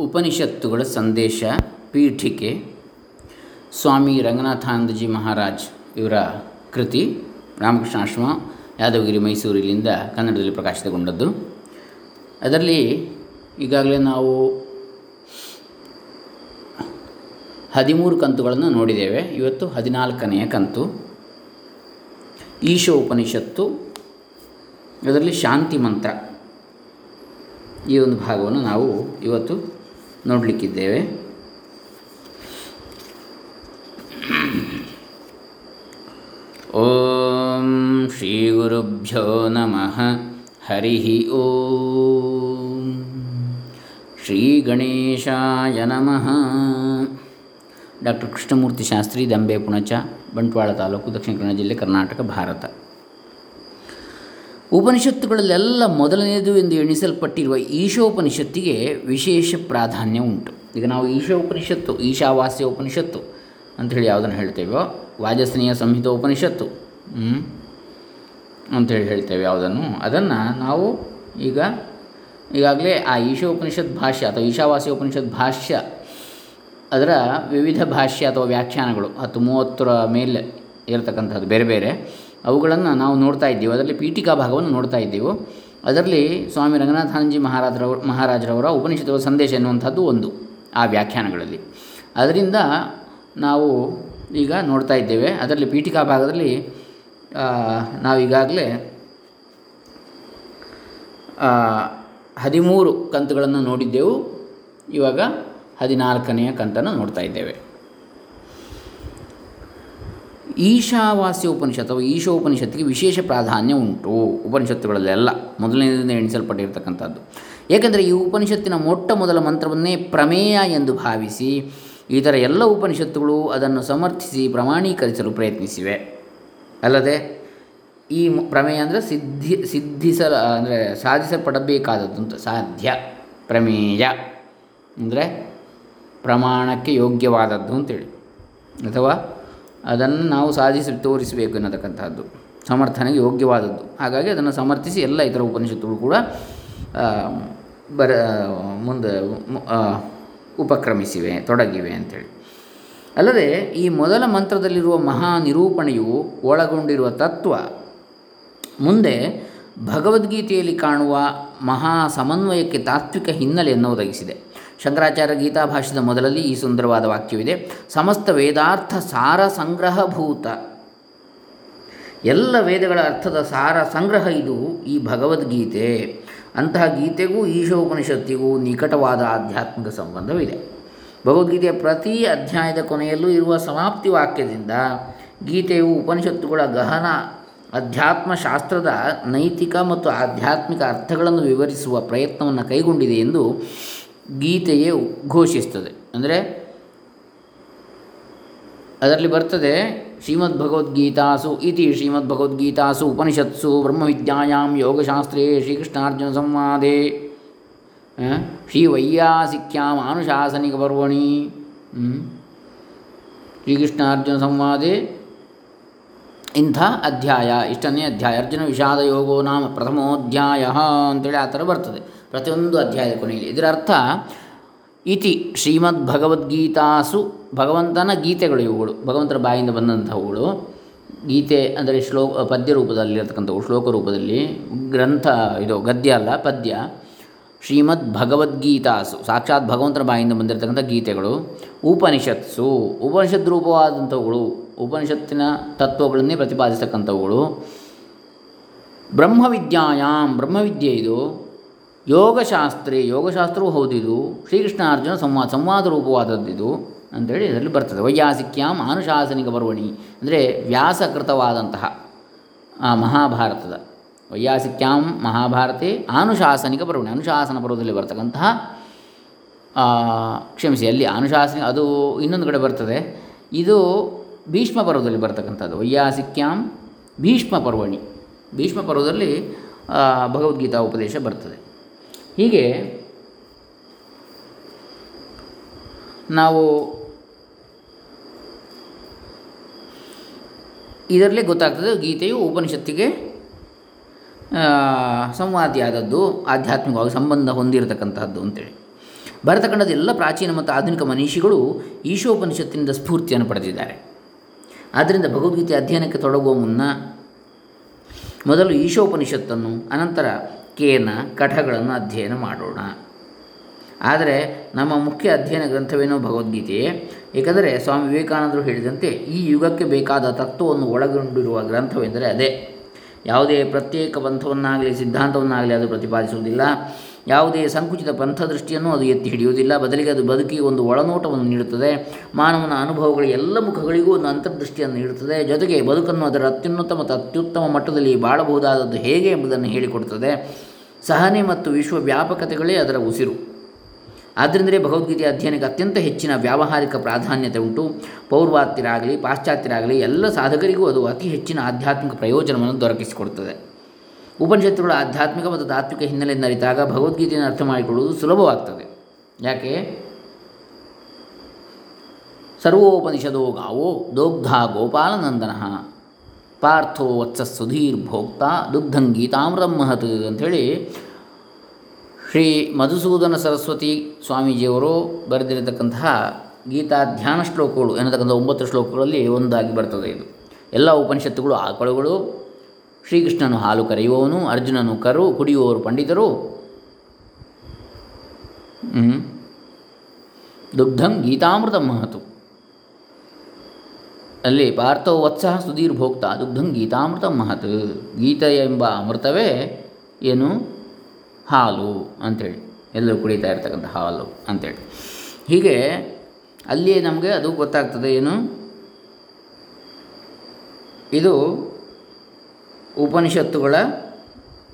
ಉಪನಿಷತ್ತುಗಳ ಸಂದೇಶ ಪೀಠಿಕೆ ಸ್ವಾಮಿ ರಂಗನಾಥಾನಂದಜಿ ಮಹಾರಾಜ್ ಇವರ ಕೃತಿ ರಾಮಕೃಷ್ಣಾಶ್ರಮ ಯಾದವಗಿರಿ, ಮೈಸೂರಿನಿಂದ ಕನ್ನಡದಲ್ಲಿ ಪ್ರಕಾಶಿತಗೊಂಡದ್ದು. ಅದರಲ್ಲಿ ಈಗಾಗಲೇ ನಾವು ಹದಿಮೂರು ಕಂತುಗಳನ್ನು ನೋಡಿದ್ದೇವೆ. ಇವತ್ತು ಹದಿನಾಲ್ಕನೆಯ ಕಂತು. ಈಶೋ ಉಪನಿಷತ್ತು ಅದರಲ್ಲಿ ಶಾಂತಿ ಮಂತ್ರ ಈ ಒಂದು ಭಾಗವನ್ನು ನಾವು ಇವತ್ತು ನೋಡಲಿಕ್ಕಿದ್ದೇವೆ. ಓಂ ಶ್ರೀ ಗುರುಭ್ಯೋ ನಮಃ. ಹರಿ ಓಂ. ಶ್ರೀ ಗಣೇಶಾಯ ನಮಃ. ಡಾಕ್ಟರ್ ಕೃಷ್ಣಮೂರ್ತಿ ಶಾಸ್ತ್ರಿ ದಂಬೆ ಪುಣಚ, ಬಂಟ್ವಾಳ ತಾಲೂಕು, ದಕ್ಷಿಣ ಕನ್ನಡ ಜಿಲ್ಲೆ ಕರ್ನಾಟಕ, ಭಾರತ. ಉಪನಿಷತ್ತುಗಳಲ್ಲೆಲ್ಲ ಮೊದಲನೆಯದು ಎಂದು ಎಣಿಸಲ್ಪಟ್ಟಿರುವ ಈಶೋಪನಿಷತ್ತಿಗೆ ವಿಶೇಷ ಪ್ರಾಧಾನ್ಯ ಉಂಟು ಈಗ ನಾವು ಈಶೋಪನಿಷತ್ತು, ಈಶಾವಾಸ್ಯ ಉಪನಿಷತ್ತು ಅಂಥೇಳಿ ಯಾವುದನ್ನು ಹೇಳ್ತೇವೋ, ವಾಜಸ್ನೇಯ ಸಂಹಿತ ಉಪನಿಷತ್ತು? ಅಂಥೇಳಿ ಹೇಳ್ತೇವೆ ಯಾವುದನ್ನು ಅದನ್ನು ನಾವು ಈಗ, ಈಗಾಗಲೇ ಆ ಈಶೋಪನಿಷತ್ ಭಾಷ್ಯ ಅಥವಾ ಈಶಾವಾಸ್ಯ ಉಪನಿಷತ್ ಭಾಷ್ಯ, ಅದರ ವಿವಿಧ ಭಾಷ್ಯ ಅಥವಾ ವ್ಯಾಖ್ಯಾನಗಳು ಹತ್ತು ಮೂವತ್ತರ ಮೇಲೆ ಇರತಕ್ಕಂಥದ್ದು ಬೇರೆ ಬೇರೆ ಅವುಗಳನ್ನು ನಾವು ನೋಡ್ತಾ ಇದ್ದೀವಿ. ಅದರಲ್ಲಿ ಪೀಠಿಕಾ ಭಾಗವನ್ನು ನೋಡ್ತಾ ಇದ್ದೀವಿ. ಅದರಲ್ಲಿ ಸ್ವಾಮಿ ರಂಗನಾಥಾನಂಜಿ ಮಹಾರಾಜರವರ ಮಹಾರಾಜರವರ ಉಪನಿಷತ್ತುಗಳ ಸಂದೇಶ ಎನ್ನುವಂಥದ್ದು ಒಂದು ಆ ವ್ಯಾಖ್ಯಾನಗಳಲ್ಲಿ. ಅದರಿಂದ ನಾವು ಈಗ ನೋಡ್ತಾ ಇದ್ದೇವೆ. ಅದರಲ್ಲಿ ಪೀಠಿಕಾ ಭಾಗದಲ್ಲಿ ನಾವೀಗಾಗಲೇ ಹದಿಮೂರು ಕಂತುಗಳನ್ನು ನೋಡಿದ್ದೆವು. ಇವಾಗ ಹದಿನಾಲ್ಕನೆಯ ಕಂತನ್ನು ನೋಡ್ತಾ ಇದ್ದೇವೆ. ಈಶಾವಾಸ್ಯ ಉಪನಿಷತ್ ಅಥವಾ ಈಶೋ ಉಪನಿಷತ್ತಿಗೆ ವಿಶೇಷ ಪ್ರಾಧಾನ್ಯ ಉಂಟು. ಉಪನಿಷತ್ತುಗಳಲ್ಲೆಲ್ಲ ಮೊದಲನೇದಿಂದ ಎಣಿಸಲ್ಪಟ್ಟಿರ್ತಕ್ಕಂಥದ್ದು. ಏಕೆಂದರೆ ಈ ಉಪನಿಷತ್ತಿನ ಮೊಟ್ಟ ಮೊದಲ ಮಂತ್ರವನ್ನೇ ಪ್ರಮೇಯ ಎಂದು ಭಾವಿಸಿ, ಇತರ ಎಲ್ಲ ಉಪನಿಷತ್ತುಗಳು ಅದನ್ನು ಸಮರ್ಥಿಸಿ ಪ್ರಮಾಣೀಕರಿಸಲು ಪ್ರಯತ್ನಿಸಿವೆ. ಅಲ್ಲದೆ ಈ ಪ್ರಮೇಯ ಅಂದರೆ ಸಿದ್ಧಿ, ಸಿದ್ಧಿಸಲ, ಅಂದರೆ ಸಾಧಿಸಲ್ಪಡಬೇಕಾದದ್ದು ಅಂತ, ಸಾಧ್ಯ, ಪ್ರಮೇಯ ಅಂದರೆ ಪ್ರಮಾಣಕ್ಕೆ ಯೋಗ್ಯವಾದದ್ದು ಅಂತೇಳಿ. ಅಥವಾ ಅದನ್ನು ನಾವು ಸಾಧಿಸಿ ತೋರಿಸಬೇಕು ಎನ್ನತಕ್ಕಂಥದ್ದು. ಸಮರ್ಥನೆಗೆ ಯೋಗ್ಯವಾದದ್ದು. ಹಾಗಾಗಿ ಅದನ್ನು ಸಮರ್ಥಿಸಿ ಎಲ್ಲ ಇತರ ಉಪನಿಷತ್ತುಗಳು ಕೂಡ ಬರ ಮುಂದೆ ಉಪಕ್ರಮಿಸಿವೆ, ತೊಡಗಿವೆ ಅಂಥೇಳಿ. ಅಲ್ಲದೆ ಈ ಮೊದಲ ಮಂತ್ರದಲ್ಲಿರುವ ಮಹಾ ನಿರೂಪಣೆಯು ಒಳಗೊಂಡಿರುವ ತತ್ವ. ಮುಂದೆ ಭಗವದ್ಗೀತೆಯಲ್ಲಿ ಕಾಣುವ ಮಹಾ ಸಮನ್ವಯಕ್ಕೆ ತಾತ್ವಿಕ ಹಿನ್ನೆಲೆಯನ್ನು ಒದಗಿಸಿದೆ. ಶಂಕರಾಚಾರ್ಯ ಗೀತಾಭಾಷ್ಯದ ಮೊದಲಲ್ಲಿ ಈ ಸುಂದರವಾದ ವಾಕ್ಯವಿದೆ. ಸಮಸ್ತ ವೇದಾರ್ಥ ಸಾರ ಸಂಗ್ರಹಭೂತ ಎಲ್ಲ ವೇದಗಳ ಅರ್ಥದ ಸಾರ ಸಂಗ್ರಹ ಇದು ಈ ಭಗವದ್ಗೀತೆ. ಅಂತಹ ಗೀತೆಗೂ ಈಶೋಪನಿಷತ್ತಿಗೂ ನಿಕಟವಾದ ಆಧ್ಯಾತ್ಮಿಕ ಸಂಬಂಧವಿದೆ. ಭಗವದ್ಗೀತೆಯ ಪ್ರತಿ ಅಧ್ಯಾಯದ ಕೊನೆಯಲ್ಲೂ ಇರುವ ಸಮಾಪ್ತಿ ವಾಕ್ಯದಿಂದ ಗೀತೆಯು ಉಪನಿಷತ್ತುಗಳ ಗಹನ ಅಧ್ಯಾತ್ಮ ಶಾಸ್ತ್ರದ ನೈತಿಕ ಮತ್ತು ಆಧ್ಯಾತ್ಮಿಕ ಅರ್ಥಗಳನ್ನು ವಿವರಿಸುವ ಪ್ರಯತ್ನವನ್ನು ಕೈಗೊಂಡಿದೆ ಎಂದು ಗೀತೆಯೇ ಘೋಷಿಸ್ತದೆ ಅಂದರೆ ಅದರಲ್ಲಿ ಬರ್ತದೆ ಶ್ರೀಮದ್ ಭಗವದ್ಗೀತಾಸು ಇತಿ ಶ್ರೀಮದ್ ಭಗವದ್ಗೀತಾಸು ಉಪನಿಷತ್ಸು ಬ್ರಹ್ಮವಿದ್ಯಾಯಾಂ ಯೋಗಶಾಸ್ತ್ರೇ ಶ್ರೀಕೃಷ್ಣಾರ್ಜುನ ಸಂವಾದೆ ಶ್ರೀ ವೈಯಾಸಿಕ್ಯಾಂ ಆನುಶಾಸನಿಕ ಪರ್ವಣಿ. ಶ್ರೀಕೃಷ್ಣಾರ್ಜುನ ಸಂವಾದೆ ಇಂಥ ಅಧ್ಯಾಯ ಇಷ್ಟನೇ ಅಧ್ಯಾಯ. ಅರ್ಜುನ ವಿಷಾದ ಯೋಗೋ ನಾಮ ಪ್ರಥಮೋಧ್ಯಾಯ ಅಂತೇಳಿ ಆ ಥರ ಬರ್ತದೆ. ಪ್ರತಿಯೊಂದು ಅಧ್ಯಾಯದ ಕೊನೆಯಲ್ಲಿ. ಇದರ ಅರ್ಥ, ಇತಿ ಶ್ರೀಮದ್ ಭಗವದ್ಗೀತಾಸು ಭಗವಂತನ ಗೀತೆಗಳು ಇವುಗಳು. ಭಗವಂತರ ಬಾಯಿಂದ ಬಂದಂಥವುಗಳು. ಗೀತೆ ಅಂದರೆ ಶ್ಲೋಕ, ಪದ್ಯ ರೂಪದಲ್ಲಿರತಕ್ಕಂಥವು, ಶ್ಲೋಕ ರೂಪದಲ್ಲಿ. ಗ್ರಂಥ, ಇದು ಗದ್ಯ ಅಲ್ಲ, ಪದ್ಯ. ಶ್ರೀಮದ್ ಭಗವದ್ಗೀತಾಸು ಸಾಕ್ಷಾತ್ ಭಗವಂತನ ಬಾಯಿಂದ ಬಂದಿರತಕ್ಕಂಥ ಗೀತೆಗಳು. ಉಪನಿಷತ್ಸು, ಉಪನಿಷತ್ ರೂಪವಾದಂಥವುಗಳು. ಉಪನಿಷತ್ತಿನ ತತ್ವಗಳನ್ನೇ ಪ್ರತಿಪಾದಿಸ್ತಕ್ಕಂಥವುಗಳು. ಬ್ರಹ್ಮವಿದ್ಯಾಯಾಮ್ ಬ್ರಹ್ಮವಿದ್ಯೆ ಇದು. ಯೋಗಶಾಸ್ತ್ರೇ, ಯೋಗಶಾಸ್ತ್ರವೂ ಹೌದಿದು ಶ್ರೀಕೃಷ್ಣ ಅರ್ಜುನ ಸಂವಾದ ಸಂವಾದ ರೂಪವಾದದ್ದಿದು ಅಂತೇಳಿ ಇದರಲ್ಲಿ ಬರ್ತದೆ. ವೈಯಾಸಿಕ್ಯಾಂ ಆನುಶಾಸನಿಕ ಪರ್ವಣಿ. ಅಂದರೆ ವ್ಯಾಸಕೃತವಾದಂತಹ ಮಹಾಭಾರತದ. ವೈಯಾಸಿಕ್ಯಾಂ ಮಹಾಭಾರತೆ ಆನುಶಾಸನಿಕ ಪರ್ವಣಿ. ಅನುಶಾಸನ ಪರ್ವದಲ್ಲಿ ಬರ್ತಕ್ಕಂತಹ ಕ್ಷಮಿಸಿ, ಅಲ್ಲಿ ಅನುಶಾಸನ, ಅದು ಇನ್ನೊಂದು ಕಡೆ ಬರ್ತದೆ. ಇದು ಭೀಷ್ಮ ಪರ್ವದಲ್ಲಿ ಬರ್ತಕ್ಕಂಥದ್ದು. ವೈಯಾಸಿಕ್ಯಾಂ ಭೀಷ್ಮ ಪರ್ವಣಿ ಭೀಷ್ಮ ಪರ್ವದಲ್ಲಿ ಭಗವದ್ಗೀತಾ ಉಪದೇಶ ಬರ್ತದೆ. ಹೀಗೆ ನಾವು ಇದರಲ್ಲೇ ಗೊತ್ತಾಗ್ತದೆ ಗೀತೆಯು ಉಪನಿಷತ್ತಿಗೆ ಸಂವಾದಿಯಾದದ್ದು, ಆಧ್ಯಾತ್ಮಿಕವಾಗಿ ಸಂಬಂಧ ಹೊಂದಿರತಕ್ಕಂಥದ್ದು ಅಂತೇಳಿ. ಭರತಖಂಡದ ಎಲ್ಲ ಪ್ರಾಚೀನ ಮತ್ತು ಆಧುನಿಕ ಮನೀಷಿಗಳು ಈಶೋಪನಿಷತ್ತಿನಿಂದ ಸ್ಫೂರ್ತಿಯನ್ನು ಪಡೆದಿದ್ದಾರೆ. ಆದ್ದರಿಂದ ಭಗವದ್ಗೀತೆ ಅಧ್ಯಯನಕ್ಕೆ ತೊಡಗುವ ಮುನ್ನ ಮೊದಲು ಈಶೋಪನಿಷತ್ತನ್ನು, ಅನಂತರ ಕೇನ, ಕಠಗಳನ್ನು ಅಧ್ಯಯನ ಮಾಡೋಣ. ಆದರೆ ನಮ್ಮ ಮುಖ್ಯ ಅಧ್ಯಯನ ಗ್ರಂಥವೇನೋ ಭಗವದ್ಗೀತೆಯೇ? ಏಕೆಂದರೆ ಸ್ವಾಮಿ ವಿವೇಕಾನಂದರು ಹೇಳಿದಂತೆ ಈ ಯುಗಕ್ಕೆ ಬೇಕಾದ ತತ್ವವನ್ನು ಒಳಗೊಂಡಿರುವ ಗ್ರಂಥವೆಂದರೆ ಅದೇ. ಯಾವುದೇ ಪ್ರತ್ಯೇಕ ಪಂಥವನ್ನಾಗಲಿ ಸಿದ್ಧಾಂತವನ್ನಾಗಲಿ ಅದು ಪ್ರತಿಪಾದಿಸುವುದಿಲ್ಲ. ಯಾವುದೇ ಸಂಕುಚಿತ ಪಂಥದೃಷ್ಟಿಯನ್ನು ಅದು ಎತ್ತಿ ಹಿಡಿಯುವುದಿಲ್ಲ. ಬದಲಿಗೆ ಅದು ಬದುಕಿಗೆ ಒಂದು ಒಳನೋಟವನ್ನು ನೀಡುತ್ತದೆ. ಮಾನವನ ಅನುಭವಗಳ ಎಲ್ಲ ಮುಖಗಳಿಗೂ ಒಂದು ಅಂತರ್ದೃಷ್ಟಿಯನ್ನು ನೀಡುತ್ತದೆ. ಜೊತೆಗೆ ಬದುಕನ್ನು ಅದರ ಅತ್ಯುನ್ನತ ಮತ್ತು ಅತ್ಯುತ್ತಮ ಮಟ್ಟದಲ್ಲಿ ಬಾಳಬಹುದಾದದ್ದು ಹೇಗೆ ಎಂಬುದನ್ನು ಹೇಳಿಕೊಡುತ್ತದೆ. ಸಹನೆ ಮತ್ತು ವಿಶ್ವ ವ್ಯಾಪಕತೆಗಳೇ ಅದರ ಉಸಿರು. ಆದ್ದರಿಂದಲೇ ಭಗವದ್ಗೀತೆಯ ಅಧ್ಯಯನಕ್ಕೆ ಅತ್ಯಂತ ಹೆಚ್ಚಿನ ವ್ಯಾವಹಾರಿಕ ಪ್ರಾಧಾನ್ಯತೆ ಉಂಟು. ಪೌರ್ವಾತ್ಯರಾಗಲಿ, ಪಾಶ್ಚಾತ್ಯರಾಗಲಿ, ಎಲ್ಲ ಸಾಧಕರಿಗೂ ಅದು ಅತಿ ಹೆಚ್ಚಿನ ಆಧ್ಯಾತ್ಮಿಕ ಪ್ರಯೋಜನವನ್ನು ದೊರಕಿಸಿಕೊಡುತ್ತದೆ. ಉಪನಿಷತ್ತುಗಳ ಆಧ್ಯಾತ್ಮಿಕ ಮತ್ತು ತಾತ್ವಿಕ ಹಿನ್ನೆಲೆಯನ್ನು ಅರಿತಾಗ ಭಗವದ್ಗೀತೆಯನ್ನು ಅರ್ಥ ಮಾಡಿಕೊಳ್ಳುವುದು ಸುಲಭವಾಗ್ತದೆ. ಯಾಕೆ? ಸರ್ವೋಪನಿಷದೋ ಗಾವೋ ದೋಗ್ಧ ಗೋಪಾಲನಂದನ ಪಾರ್ಥೋ ವತ್ಸ ಸುಧೀರ್ ಭೋಕ್ತ ದುಗ್ಧಂ ಗೀತಾಮೃತಂ ಮಹತ್ ಅಂಥೇಳಿ ಶ್ರೀ ಮಧುಸೂದನ ಸರಸ್ವತಿ ಸ್ವಾಮೀಜಿಯವರು ಬರೆದಿರತಕ್ಕಂತಹ ಗೀತಾ ಧ್ಯಾನ ಶ್ಲೋಕಗಳು, ಎನ್ನತಕ್ಕಂಥ ಒಂಬತ್ತು ಶ್ಲೋಕಗಳಲ್ಲಿ ಒಂದಾಗಿ ಬರ್ತದೆ ಇದು. ಎಲ್ಲ ಉಪನಿಷತ್ತುಗಳು, ಆಕಳುಗಳು ಶ್ರೀಕೃಷ್ಣನು ಹಾಲು ಕರೆಯುವವನು, ಅರ್ಜುನನು ಕರು ಕುಡಿಯುವವರು ಪಂಡಿತರು. ದುಗ್ಧಂ ಗೀತಾಮೃತ ಮಹತು. ಅಲ್ಲಿ ಪಾರ್ಥೋ ವತ್ಸಹ ಸುಧೀರ್ ಭೋಕ್ತ, ದುಗ್ಧಂ ಗೀತಾಮೃತ ಮಹತ್. ಗೀತ ಎಂಬ ಅಮೃತವೇ ಏನು? ಹಾಲು ಅಂಥೇಳಿ ಎಲ್ಲರೂ ಕುಡಿತಾ ಇರ್ತಕ್ಕಂಥ ಹಾಲು ಅಂಥೇಳಿ ಹೀಗೆ ಅಲ್ಲಿಯೇ ನಮಗೆ ಅದು ಗೊತ್ತಾಗ್ತದೆ, ಏನು? ಇದು ಉಪನಿಷತ್ತುಗಳ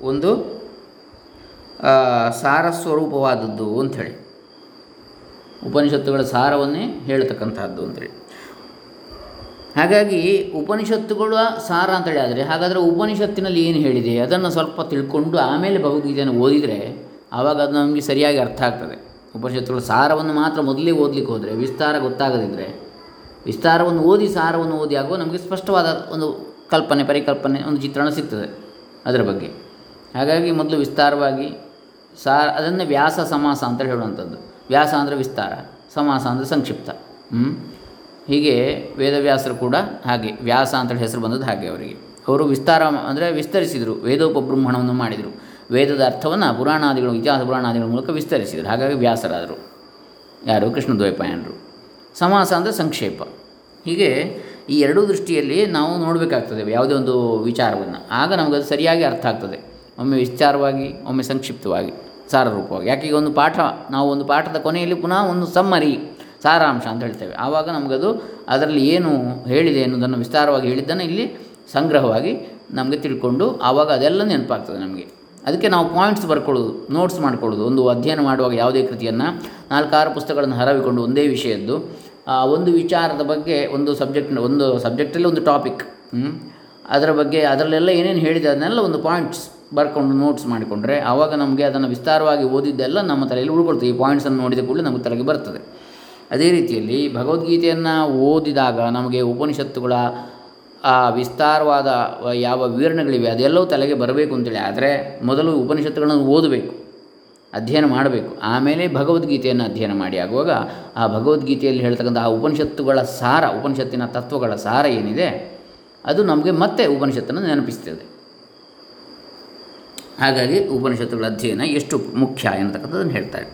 ಒಂದು ಸಾರ ಸ್ವರೂಪವಾದದ್ದು ಅಂಥೇಳಿ. ಉಪನಿಷತ್ತುಗಳ ಸಾರವನ್ನೇ ಹೇಳ್ತಕ್ಕಂಥದ್ದು ಅಂಥೇಳಿ. ಹಾಗಾಗಿ ಉಪನಿಷತ್ತುಗಳ ಸಾರ ಅಂತೇಳಿ ಆದರೆ, ಹಾಗಾದರೆ ಉಪನಿಷತ್ತಿನಲ್ಲಿ ಏನು ಹೇಳಿದೆ? ಅದನ್ನು ಸ್ವಲ್ಪ ತಿಳ್ಕೊಂಡು ಆಮೇಲೆ ಭಗವದ್ಗೀತೆಯನ್ನು ಓದಿದರೆ ಆವಾಗ ಅದು ನಮಗೆ ಸರಿಯಾಗಿ ಅರ್ಥ ಆಗ್ತದೆ. ಉಪನಿಷತ್ತುಗಳ ಸಾರವನ್ನು ಮಾತ್ರ ಮೊದಲೇ ಓದಲಿಕ್ಕೆ ಹೋದರೆ, ವಿಸ್ತಾರ ಗೊತ್ತಾಗದಿದ್ದರೆ ವಿಸ್ತಾರವನ್ನು ಓದಿ ಸಾರವನ್ನು ಓದಿ ಆಗುವ ನಮಗೆ ಸ್ಪಷ್ಟವಾದ ಒಂದು ಕಲ್ಪನೆ, ಪರಿಕಲ್ಪನೆ ಒಂದು ಚಿತ್ರಣ ಸಿಗ್ತದೆ ಅದರ ಬಗ್ಗೆ. ಹಾಗಾಗಿ ಮೊದಲು ವಿಸ್ತಾರವಾಗಿ ಸಾ, ಅದನ್ನೇ ವ್ಯಾಸ ಸಮಾಸ ಅಂತ ಹೇಳುವಂಥದ್ದು. ವ್ಯಾಸ ಅಂದರೆ ವಿಸ್ತಾರ, ಸಮಾಸ ಅಂದರೆ ಸಂಕ್ಷಿಪ್ತ? ಹೀಗೆ ವೇದವ್ಯಾಸರು ಕೂಡ ಹಾಗೆ, ವ್ಯಾಸ ಅಂತೇಳಿ ಹೆಸರು ಬಂದದ್ದು ಹಾಗೆ ಅವರಿಗೆ. ಅವರು ವಿಸ್ತಾರ ಅಂದರೆ ವಿಸ್ತರಿಸಿದರು, ವೇದೋಪಬ್ರಹ್ಮಣವನ್ನು ಮಾಡಿದರು. ವೇದದ ಅರ್ಥವನ್ನು ಪುರಾಣಾದಿಗಳು, ಇತಿಹಾಸ ಪುರಾಣಾದಿಗಳ ಮೂಲಕ ವಿಸ್ತರಿಸಿದರು. ಹಾಗಾಗಿ ವ್ಯಾಸರಾದರು. ಯಾರು? ಕೃಷ್ಣದ್ವೈಪಾಯನರು ಸಮಾಸ ಅಂದರೆ ಸಂಕ್ಷೇಪ. ಹೀಗೆ ಈ ಎರಡೂ ದೃಷ್ಟಿಯಲ್ಲಿ ನಾವು ನೋಡಬೇಕಾಗ್ತದೆ ಯಾವುದೇ ಒಂದು ವಿಚಾರವನ್ನು. ಆಗ ನಮಗದು ಸರಿಯಾಗಿ ಅರ್ಥ ಆಗ್ತದೆ. ಒಮ್ಮೆ ವಿಸ್ತಾರವಾಗಿ, ಒಮ್ಮೆ ಸಂಕ್ಷಿಪ್ತವಾಗಿ, ಸಾರರೂಪವಾಗಿ. ಯಾಕೆ ಈಗ ಒಂದು ಪಾಠ, ನಾವು ಒಂದು ಪಾಠದ ಕೊನೆಯಲ್ಲಿ ಪುನಃ ಒಂದು ಸಮ್ಮರಿ, ಸಾರಾಂಶ ಅಂತ ಹೇಳ್ತೇವೆ. ಆವಾಗ ನಮಗದು ಅದರಲ್ಲಿ ಏನು ಹೇಳಿದೆ ಎನ್ನುವುದನ್ನು ವಿಸ್ತಾರವಾಗಿ ಹೇಳಿದ್ದನ್ನು ಇಲ್ಲಿ ಸಂಗ್ರಹವಾಗಿ ನಮಗೆ ತಿಳ್ಕೊಂಡು ಆವಾಗ ಅದೆಲ್ಲ ನೆನಪಾಗ್ತದೆ ನಮಗೆ. ಅದಕ್ಕೆ ನಾವು ಪಾಯಿಂಟ್ಸ್ ಬರ್ಕೊಳ್ಳೋದು ನೋಟ್ಸ್ ಮಾಡ್ಕೊಳ್ಳೋದು. ಒಂದು ಅಧ್ಯಯನ ಮಾಡುವಾಗ ಯಾವುದೇ ಕೃತಿಯನ್ನು ನಾಲ್ಕಾರು ಪುಸ್ತಕಗಳನ್ನು ಹರವಿಕೊಂಡು ಒಂದೇ ವಿಷಯದ್ದು ಒಂದು ವಿಚಾರದ ಬಗ್ಗೆ ಒಂದು ಸಬ್ಜೆಕ್ಟ್ ಒಂದು ಸಬ್ಜೆಕ್ಟಲ್ಲಿ ಒಂದು ಟಾಪಿಕ್ ಅದರ ಬಗ್ಗೆ ಅದರಲ್ಲೆಲ್ಲ ಏನೇನು ಹೇಳಿದೆ ಅದನ್ನೆಲ್ಲ ಒಂದು ಪಾಯಿಂಟ್ಸ್ ಬರ್ಕೊಂಡು ನೋಟ್ಸ್ ಮಾಡಿಕೊಂಡ್ರೆ ಆವಾಗ ನಮಗೆ ಅದನ್ನು ವಿಸ್ತಾರವಾಗಿ ಓದಿದ್ದೆಲ್ಲ ನಮ್ಮ ತಲೆಯಲ್ಲಿ ಉಳ್ಕೊಳ್ತದೆ. ಈ ಪಾಯಿಂಟ್ಸನ್ನು ನೋಡಿದ ಕೂಡಲೇ ನಮಗೆ ತಲೆಗೆ ಬರ್ತದೆ. ಅದೇ ರೀತಿಯಲ್ಲಿ ಭಗವದ್ಗೀತೆಯನ್ನು ಓದಿದಾಗ ನಮಗೆ ಉಪನಿಷತ್ತುಗಳ, ಆ, ವಿಸ್ತಾರವಾದ ಯಾವ ವಿವರಣೆಗಳಿವೆ ಅದೆಲ್ಲವೂ ತಲೆಗೆ ಬರಬೇಕು ಅಂತೇಳಿ. ಆದರೆ ಮೊದಲು ಉಪನಿಷತ್ತುಗಳನ್ನು ಓದಬೇಕು. ಅಧ್ಯಯನ ಮಾಡಬೇಕು. ಆಮೇಲೆ ಭಗವದ್ಗೀತೆಯನ್ನು ಅಧ್ಯಯನ ಮಾಡಿ. ಆಗುವಾಗ ಆ ಭಗವದ್ಗೀತೆಯಲ್ಲಿ ಹೇಳ್ತಕ್ಕಂಥ ಆ ಉಪನಿಷತ್ತುಗಳ ಸಾರ, ಉಪನಿಷತ್ತಿನ ತತ್ವಗಳ ಸಾರ ಏನಿದೆ, ಅದು ನಮಗೆ ಮತ್ತೆ ಉಪನಿಷತ್ತನ್ನು ನೆನಪಿಸ್ತದೆ. ಹಾಗಾಗಿ ಉಪನಿಷತ್ತುಗಳ ಅಧ್ಯಯನ ಎಷ್ಟು ಮುಖ್ಯ ಎನ್ನತಕ್ಕಂಥದ್ದನ್ನು ಹೇಳ್ತಾರೆ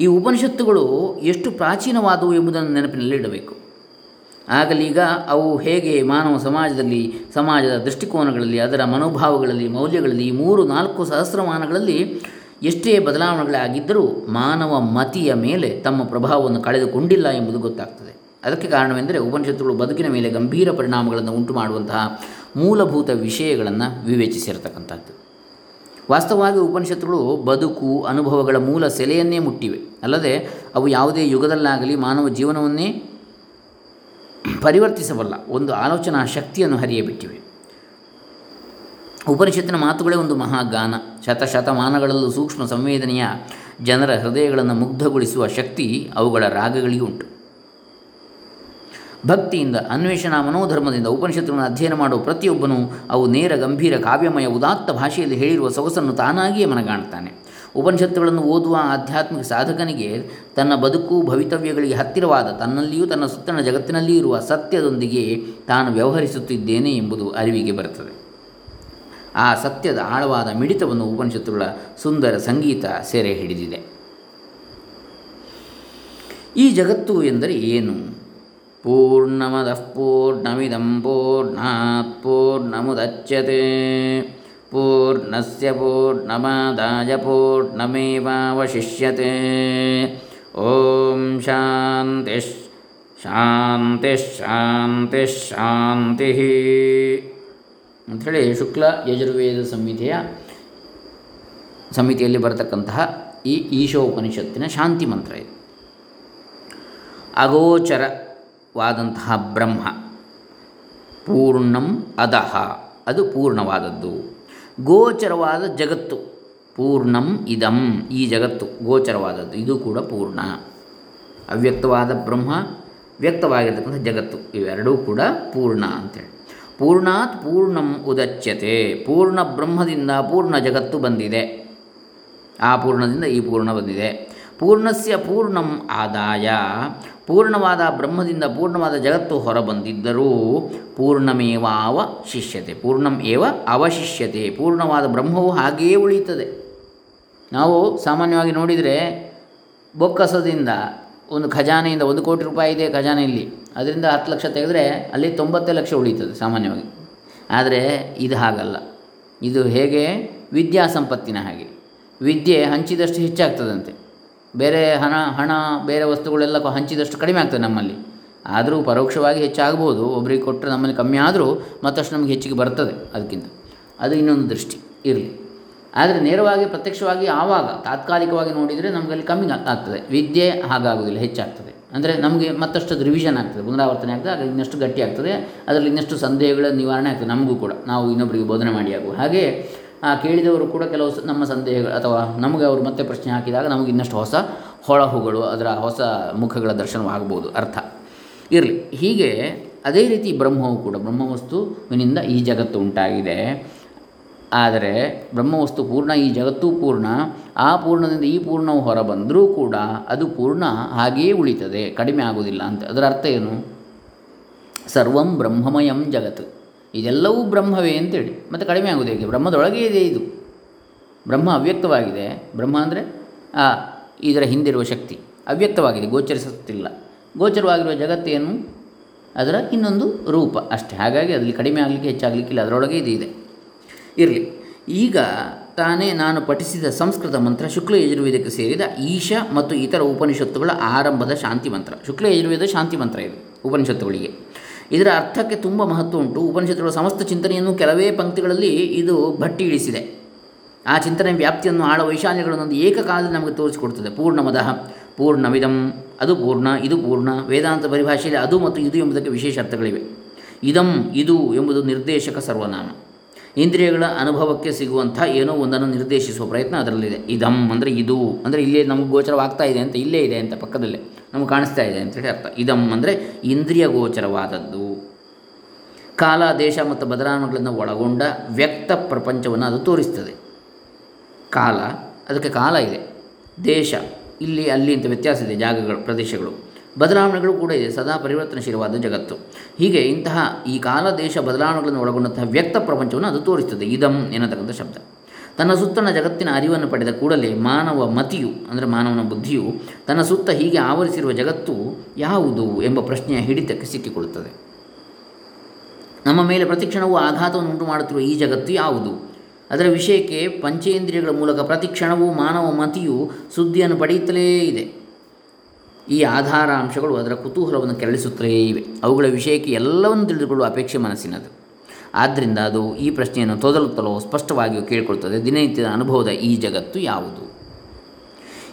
ಈ ಉಪನಿಷತ್ತುಗಳು ಎಷ್ಟು ಪ್ರಾಚೀನವಾದವು ಎಂಬುದನ್ನು ನೆನಪಿನಲ್ಲಿ ಇಡಬೇಕು. ಆಗಲೀಗ ಅವು ಹೇಗೆ ಮಾನವ ಸಮಾಜದಲ್ಲಿ, ಸಮಾಜದ ದೃಷ್ಟಿಕೋನಗಳಲ್ಲಿ, ಅದರ ಮನೋಭಾವಗಳಲ್ಲಿ, ಮೌಲ್ಯಗಳಲ್ಲಿ ಮೂರು ನಾಲ್ಕು ಸಹಸ್ರಮಾನಗಳಲ್ಲಿ ಎಷ್ಟೇ ಬದಲಾವಣೆಗಳಾಗಿದ್ದರೂ ಮಾನವ ಮತಿಯ ಮೇಲೆ ತಮ್ಮ ಪ್ರಭಾವವನ್ನು ಕಳೆದುಕೊಂಡಿಲ್ಲ ಎಂಬುದು ಗೊತ್ತಾಗ್ತದೆ. ಅದಕ್ಕೆ ಕಾರಣವೆಂದರೆ ಉಪನಿಷತ್ತುಗಳು ಬದುಕಿನ ಮೇಲೆ ಗಂಭೀರ ಪರಿಣಾಮಗಳನ್ನು ಉಂಟು ಮಾಡುವಂತಹ ಮೂಲಭೂತ ವಿಷಯಗಳನ್ನು ವಿವೇಚಿಸಿರತಕ್ಕಂಥದ್ದು. ವಾಸ್ತವವಾಗಿ ಉಪನಿಷತ್ತುಗಳು ಬದುಕು, ಅನುಭವಗಳ ಮೂಲ ಸೆಲೆಯನ್ನೇ ಮುಟ್ಟಿವೆ. ಅಲ್ಲದೆ ಅವು ಯಾವುದೇ ಯುಗದಲ್ಲಾಗಲಿ ಮಾನವ ಜೀವನವನ್ನೇ ಪರಿವರ್ತಿಸಬಲ್ಲ ಒಂದು ಆಲೋಚನಾ ಶಕ್ತಿಯನ್ನು ಹರಿಯಬಿಟ್ಟಿವೆ. ಉಪನಿಷತ್ತಿನ ಮಾತುಗಳೇ ಒಂದು ಮಹಾಗಾನ. ಶತಶತಮಾನಗಳಲ್ಲೂ ಸೂಕ್ಷ್ಮ ಸಂವೇದನೆಯ ಜನರ ಹೃದಯಗಳನ್ನು ಮುಗ್ಧಗೊಳಿಸುವ ಶಕ್ತಿ ಅವುಗಳ ರಾಗಗಳಿಗೆ ಉಂಟು. ಭಕ್ತಿಯಿಂದ ಅನ್ವೇಷಣಾ ಮನೋಧರ್ಮದಿಂದ ಉಪನಿಷತ್ತುಗಳನ್ನು ಅಧ್ಯಯನ ಮಾಡುವ ಪ್ರತಿಯೊಬ್ಬನೂ ಅವು ನೇರ, ಗಂಭೀರ, ಕಾವ್ಯಮಯ, ಉದಾತ್ತ ಭಾಷೆಯಲ್ಲಿ ಹೇಳಿರುವ ಸೊಗಸನ್ನು ತಾನಾಗಿಯೇ ಮನಗಾಣ್ತಾನೆ ಉಪನಿಷತ್ತುಗಳನ್ನು ಓದುವ ಆಧ್ಯಾತ್ಮಿಕ ಸಾಧಕನಿಗೆ ತನ್ನ ಬದುಕು, ಭವಿತವ್ಯಗಳಿಗೆ ಹತ್ತಿರವಾದ ತನ್ನಲ್ಲಿಯೂ ತನ್ನ ಸುತ್ತಣ ಜಗತ್ತಿನಲ್ಲಿಯೂ ಇರುವ ಸತ್ಯದೊಂದಿಗೆ ತಾನು ವ್ಯವಹರಿಸುತ್ತಿದ್ದೇನೆ ಎಂಬುದು ಅರಿವಿಗೆ ಬರುತ್ತದೆ. ಆ ಸತ್ಯದ ಆಳವಾದ ಮಿಡಿತವನ್ನು ಉಪನಿಷತ್ತುಗಳ ಸುಂದರ ಸಂಗೀತ ಸೆರೆ ಹಿಡಿದಿದೆ. ಈ ಜಗತ್ತು ಎಂದರೆ ಏನು? ಪೂರ್ಣಮದಃ ಪೂರ್ಣಮಿದಂ ಪೂರ್ಣಾತ್ ಪೂರ್ಣಮುದಚ್ಯತೆ. ಪೂರ್ಣಸ್ಯ ಪೂರ್ಣಮಾದಾಯ ಪೂರ್ಣಮೇವಾವಶಿಷ್ಯತೆ. ಓಂ ಶಾಂತಿ ಶಾಂತಿ ಶಾಂತಿ ಶಾಂತಿ. ಅಂಥೇಳಿ ಶುಕ್ಲ ಯಜುರ್ವೇದ ಸಂಹಿತೆಯ ಸಮಿತಿಯಲ್ಲಿ ಬರತಕ್ಕಂತಹ ಈ ಈಶೋಪನಿಷತ್ತಿನ ಶಾಂತಿ ಮಂತ್ರ ಇದು. ಅಗೋಚರವಾದಂತಹ ಬ್ರಹ್ಮ ಪೂರ್ಣಂ ಅದಹ ಅದು ಪೂರ್ಣವಾದದ್ದು. ಗೋಚರವಾದ ಜಗತ್ತು ಪೂರ್ಣಂ ಇದಂ. ಈ ಜಗತ್ತು ಗೋಚರವಾದದ್ದು. ಇದು ಕೂಡ ಪೂರ್ಣ. ಅವ್ಯಕ್ತವಾದ ಬ್ರಹ್ಮ ವ್ಯಕ್ತವಾಗಿರ್ತಕ್ಕಂಥ ಜಗತ್ತು ಇವೆರಡೂ ಕೂಡ ಪೂರ್ಣ ಅಂತೇಳಿ. ಪೂರ್ಣಾತ್ ಪೂರ್ಣಂ ಉದಚ್ಯತೆ, ಪೂರ್ಣ ಬ್ರಹ್ಮದಿಂದ ಪೂರ್ಣ ಜಗತ್ತು ಬಂದಿದೆ. ಆ ಪೂರ್ಣದಿಂದ ಈ ಪೂರ್ಣ ಬಂದಿದೆ. ಪೂರ್ಣಸ್ಯ ಪೂರ್ಣಂ ಆದಾಯ, ಪೂರ್ಣವಾದ ಬ್ರಹ್ಮದಿಂದ ಪೂರ್ಣವಾದ ಜಗತ್ತು ಹೊರಬಂದಿದ್ದರೂ ಪೂರ್ಣಮೇವಾವ ಶಿಷ್ಯತೆ, ಪೂರ್ಣಂ ಏವ ಅವಶಿಷ್ಯತೆ, ಪೂರ್ಣವಾದ ಬ್ರಹ್ಮವು ಹಾಗೆಯೇ ಉಳಿಯುತ್ತದೆ. ನಾವು ಸಾಮಾನ್ಯವಾಗಿ ನೋಡಿದರೆ ಬೊಕ್ಕಸದಿಂದ ಒಂದು ಖಜಾನೆಯಿಂದ ಒಂದು ಕೋಟಿ ರೂಪಾಯಿ ಇದೆ ಖಜಾನೆಯಲ್ಲಿ ಅದರಿಂದ ಹತ್ತು ಲಕ್ಷ ತೆಗೆದರೆ ಅಲ್ಲಿ ತೊಂಬತ್ತೇ ಲಕ್ಷ ಉಳೀತದೆ ಸಾಮಾನ್ಯವಾಗಿ. ಆದರೆ ಇದು ಹಾಗಲ್ಲ. ಇದು ಹೇಗೆ? ವಿದ್ಯಾ ಸಂಪತ್ತಿನ ಹಾಗೆ. ವಿದ್ಯೆ ಹಂಚಿದಷ್ಟು ಹೆಚ್ಚಾಗ್ತದಂತೆ. ಬೇರೆ ಹಣ ಹಣ, ಬೇರೆ ವಸ್ತುಗಳೆಲ್ಲ ಹಂಚಿದಷ್ಟು ಕಡಿಮೆ ಆಗ್ತದೆ ನಮ್ಮಲ್ಲಿ. ಆದರೂ ಪರೋಕ್ಷವಾಗಿ ಹೆಚ್ಚಾಗ್ಬೋದು. ಒಬ್ರಿಗೆ ಕೊಟ್ಟರೆ ನಮ್ಮಲ್ಲಿ ಕಮ್ಮಿ ಆದರೂ ಮತ್ತಷ್ಟು ನಮಗೆ ಹೆಚ್ಚಿಗೆ ಬರ್ತದೆ ಅದಕ್ಕಿಂತ. ಅದು ಇನ್ನೊಂದು ದೃಷ್ಟಿ. ಇರಲಿ. ಆದರೆ ನೇರವಾಗಿ ಪ್ರತ್ಯಕ್ಷವಾಗಿ ಆವಾಗ, ತಾತ್ಕಾಲಿಕವಾಗಿ ನೋಡಿದರೆ ನಮಗಲ್ಲಿ ಕಮ್ಮಿ ಆಗ್- ಆಗ್ತದೆ. ವಿದ್ಯೆ ಹಾಗಾಗೋದಿಲ್ಲ, ಹೆಚ್ಚಾಗ್ತದೆ. ಅಂದರೆ ನಮಗೆ ಮತ್ತಷ್ಟು ರಿವಿಷನ್ ಆಗ್ತದೆ. ಪುನರಾವರ್ತನೆ ಆಗ್ತದೆ, ಆಗ ಇನ್ನಷ್ಟು ಗಟ್ಟಿ ಆಗ್ತದೆ. ಅದರಲ್ಲಿ ಇನ್ನಷ್ಟು ಸಂದೇಹಗಳ ನಿವಾರಣೆ ಆಗ್ತದೆ. ನಮಗೂ ಕೂಡ, ನಾವು ಇನ್ನೊಬ್ಬರಿಗೆ ಬೋಧನೆ ಮಾಡಿ ಆಗುವ ಹಾಗೆ, ಆ ಕೇಳಿದವರು ಕೂಡ ಕೆಲವು ನಮ್ಮ ಸಂದೇಹಗಳು ಅಥವಾ ನಮಗೆ ಅವರು ಮತ್ತೆ ಪ್ರಶ್ನೆ ಹಾಕಿದಾಗ ನಮಗೆ ಇನ್ನಷ್ಟು ಹೊಸ ಹೊಳಹುಗಳು, ಅದರ ಹೊಸ ಮುಖಗಳ ದರ್ಶನವಾಗಬಹುದು ಅರ್ಥ. ಇರಲಿ. ಹೀಗೆ ಅದೇ ರೀತಿ ಬ್ರಹ್ಮವು ಕೂಡ ಬ್ರಹ್ಮವಸ್ತುವಿನಿಂದ ಈ ಜಗತ್ತು ಉಂಟಾಗಿದೆ. ಆದರೆ ಬ್ರಹ್ಮವಸ್ತು ಪೂರ್ಣ, ಈ ಜಗತ್ತು ಪೂರ್ಣ, ಆ ಪೂರ್ಣದಿಂದ ಈ ಪೂರ್ಣವು ಹೊರಬಂದರೂ ಕೂಡ ಅದು ಪೂರ್ಣ ಹಾಗೆಯೇ ಉಳಿತದೆ, ಕಡಿಮೆ ಆಗೋದಿಲ್ಲ ಅಂತ. ಅದರ ಅರ್ಥ ಏನು? ಸರ್ವಂ ಬ್ರಹ್ಮಮಯಂ ಜಗತ್ತು ಇದೆಲ್ಲವೂ ಬ್ರಹ್ಮವೇ ಅಂತೇಳಿ. ಮತ್ತು ಕಡಿಮೆ ಆಗೋದು ಹೇಗೆ ಬ್ರಹ್ಮದೊಳಗೆ ಇದೆ ಇದು. ಬ್ರಹ್ಮ ಅವ್ಯಕ್ತವಾಗಿದೆ. ಬ್ರಹ್ಮ ಅಂದರೆ ಇದರ ಹಿಂದಿರುವ ಶಕ್ತಿ. ಅವ್ಯಕ್ತವಾಗಿದೆ, ಗೋಚರಿಸುತ್ತಿಲ್ಲ. ಗೋಚರವಾಗಿರುವ ಜಗತ್ತೇನು? ಅದರ ಇನ್ನೊಂದು ರೂಪ. ಅಷ್ಟೇ. ಹಾಗಾಗಿ ಅದರಲ್ಲಿ ಕಡಿಮೆ ಆಗಲಿಕ್ಕೆ ಹೆಚ್ಚಾಗಲಿಕ್ಕಿಲ್ಲ. ಅದರೊಳಗೆ ಇದು ಇದೆ. ಇರಲಿ. ಈಗ ತಾನೇ ನಾನು ಪಠಿಸಿದ ಸಂಸ್ಕೃತ ಮಂತ್ರ ಶುಕ್ಲ ಯಜುರ್ವೇದಕ್ಕೆ ಸೇರಿದ ಈಶ ಮತ್ತು ಇತರ ಉಪನಿಷತ್ತುಗಳ ಆರಂಭದ ಶಾಂತಿ ಮಂತ್ರ. ಶುಕ್ಲ ಯಜುರ್ವೇದ ಶಾಂತಿ ಮಂತ್ರ ಇದು, ಉಪನಿಷತ್ತುಗಳಿಗೆ. ಇದರ ಅರ್ಥಕ್ಕೆ ತುಂಬ ಮಹತ್ವ ಉಂಟು. ಉಪನಿಷತ್ತುಗಳ ಸಮಸ್ತ ಚಿಂತನೆಯನ್ನು ಕೆಲವೇ ಪಂಕ್ತಿಗಳಲ್ಲಿ ಇದು ಭಟ್ಟಿ ಇಳಿಸಿದೆ. ಆ ಚಿಂತನೆ ವ್ಯಾಪ್ತಿಯನ್ನು ಆಳ ವೈಶಾಲ್ಯಗಳನ್ನೊಂದು ಏಕಕಾಲದಲ್ಲಿ ನಮಗೆ ತೋರಿಸಿಕೊಡ್ತದೆ. ಪೂರ್ಣಮದಃ ಪೂರ್ಣವಿದಂ ಅದು ಪೂರ್ಣ, ಇದು ಪೂರ್ಣ, ವೇದಾಂತ ಪರಿಭಾಷೆಯಲ್ಲಿ ಅದು ಮತ್ತು ಇದು ಎಂಬುದಕ್ಕೆ ವಿಶೇಷ ಅರ್ಥಗಳಿವೆ. ಇದಂ, ಇದು ಎಂಬುದು ನಿರ್ದೇಶಕ ಸರ್ವನಾಮ. ಇಂದ್ರಿಯಗಳ ಅನುಭವಕ್ಕೆ ಸಿಗುವಂಥ ಏನೋ ಒಂದನ್ನು ನಿರ್ದೇಶಿಸುವ ಪ್ರಯತ್ನ ಅದರಲ್ಲಿದೆ. ಇದಂ ಅಂದರೆ ಇದು, ಅಂದರೆ ಇಲ್ಲೇ ನಮಗೆ ಗೋಚರವಾಗ್ತಾ ಇದೆ ಅಂತ, ಇಲ್ಲೇ ಇದೆ ಅಂತ ಪಕ್ಕದಲ್ಲೇ ನಮಗೆ ಕಾಣಿಸ್ತಾ ಇದೆ ಅಂತೇಳಿ ಅರ್ಥ. ಇದಂ ಅಂದರೆ ಇಂದ್ರಿಯ ಗೋಚರವಾದದ್ದು. ಕಾಲ, ದೇಶ ಮತ್ತು ಬದಲಾವಣೆಗಳನ್ನು ಒಳಗೊಂಡ ವ್ಯಕ್ತ ಪ್ರಪಂಚವನ್ನು ಅದು ತೋರಿಸ್ತದೆ. ಕಾಲ, ಅದಕ್ಕೆ ಕಾಲ ಇದೆ. ದೇಶ, ಇಲ್ಲಿ, ಅಲ್ಲಿ ಅಂತ ವ್ಯತ್ಯಾಸ ಇದೆ ಜಾಗಗಳು, ಪ್ರದೇಶಗಳು. ಬದಲಾವಣೆಗಳು ಕೂಡ ಇದೆ. ಸದಾ ಪರಿವರ್ತನಶೀಲವಾದ ಜಗತ್ತು. ಹೀಗೆ ಇಂತಹ ಈ ಕಾಲ ದೇಶ ಬದಲಾವಣೆಗಳನ್ನು ಒಳಗೊಂಡಂತಹ ವ್ಯಕ್ತ ಪ್ರಪಂಚವನ್ನು ಅದು ತೋರಿಸುತ್ತದೆ ಇದಂ ಎನ್ನತಕ್ಕಂಥ ಶಬ್ದ. ತನ್ನ ಸುತ್ತಣ ಜಗತ್ತಿನ ಅರಿವನ್ನು ಪಡೆದ ಕೂಡಲೇ ಮಾನವ ಮತಿಯು, ಅಂದರೆ ಮಾನವನ ಬುದ್ಧಿಯು, ತನ್ನ ಸುತ್ತ ಹೀಗೆ ಆವರಿಸಿರುವ ಜಗತ್ತು ಯಾವುದು ಎಂಬ ಪ್ರಶ್ನೆಯ ಹಿಡಿತಕ್ಕೆ ಸಿಕ್ಕಿಕೊಳ್ಳುತ್ತದೆ. ನಮ್ಮ ಮೇಲೆ ಪ್ರತಿಕ್ಷಣವು ಆಘಾತವನ್ನು ಉಂಟು ಮಾಡುತ್ತಿರುವ ಈ ಜಗತ್ತು ಯಾವುದು? ಅದರ ವಿಷಯಕ್ಕೆ ಪಂಚೇಂದ್ರಿಯಗಳ ಮೂಲಕ ಪ್ರತಿಕ್ಷಣವು ಮಾನವ ಮತಿಯು ಸುದ್ದಿಯನ್ನು ಪಡೆಯುತ್ತಲೇ ಇದೆ. ಈ ಆಧಾರ ಅಂಶಗಳು ಅದರ ಕುತೂಹಲವನ್ನು ಕೆರಳಿಸುತ್ತಲೇ ಇವೆ. ಅವುಗಳ ವಿಷಯಕ್ಕೆ ಎಲ್ಲವನ್ನು ತಿಳಿದುಕೊಳ್ಳುವ ಅಪೇಕ್ಷೆ ಮನಸ್ಸಿನದು. ಆದ್ದರಿಂದ ಅದು ಈ ಪ್ರಶ್ನೆಯನ್ನು ತೊದಲುತ್ತಲೋ ಸ್ಪಷ್ಟವಾಗಿಯೂ ಕೇಳಿಕೊಳ್ಳುತ್ತದೆ ದಿನನಿತ್ಯದ ಅನುಭವದ ಈ ಜಗತ್ತು ಯಾವುದು?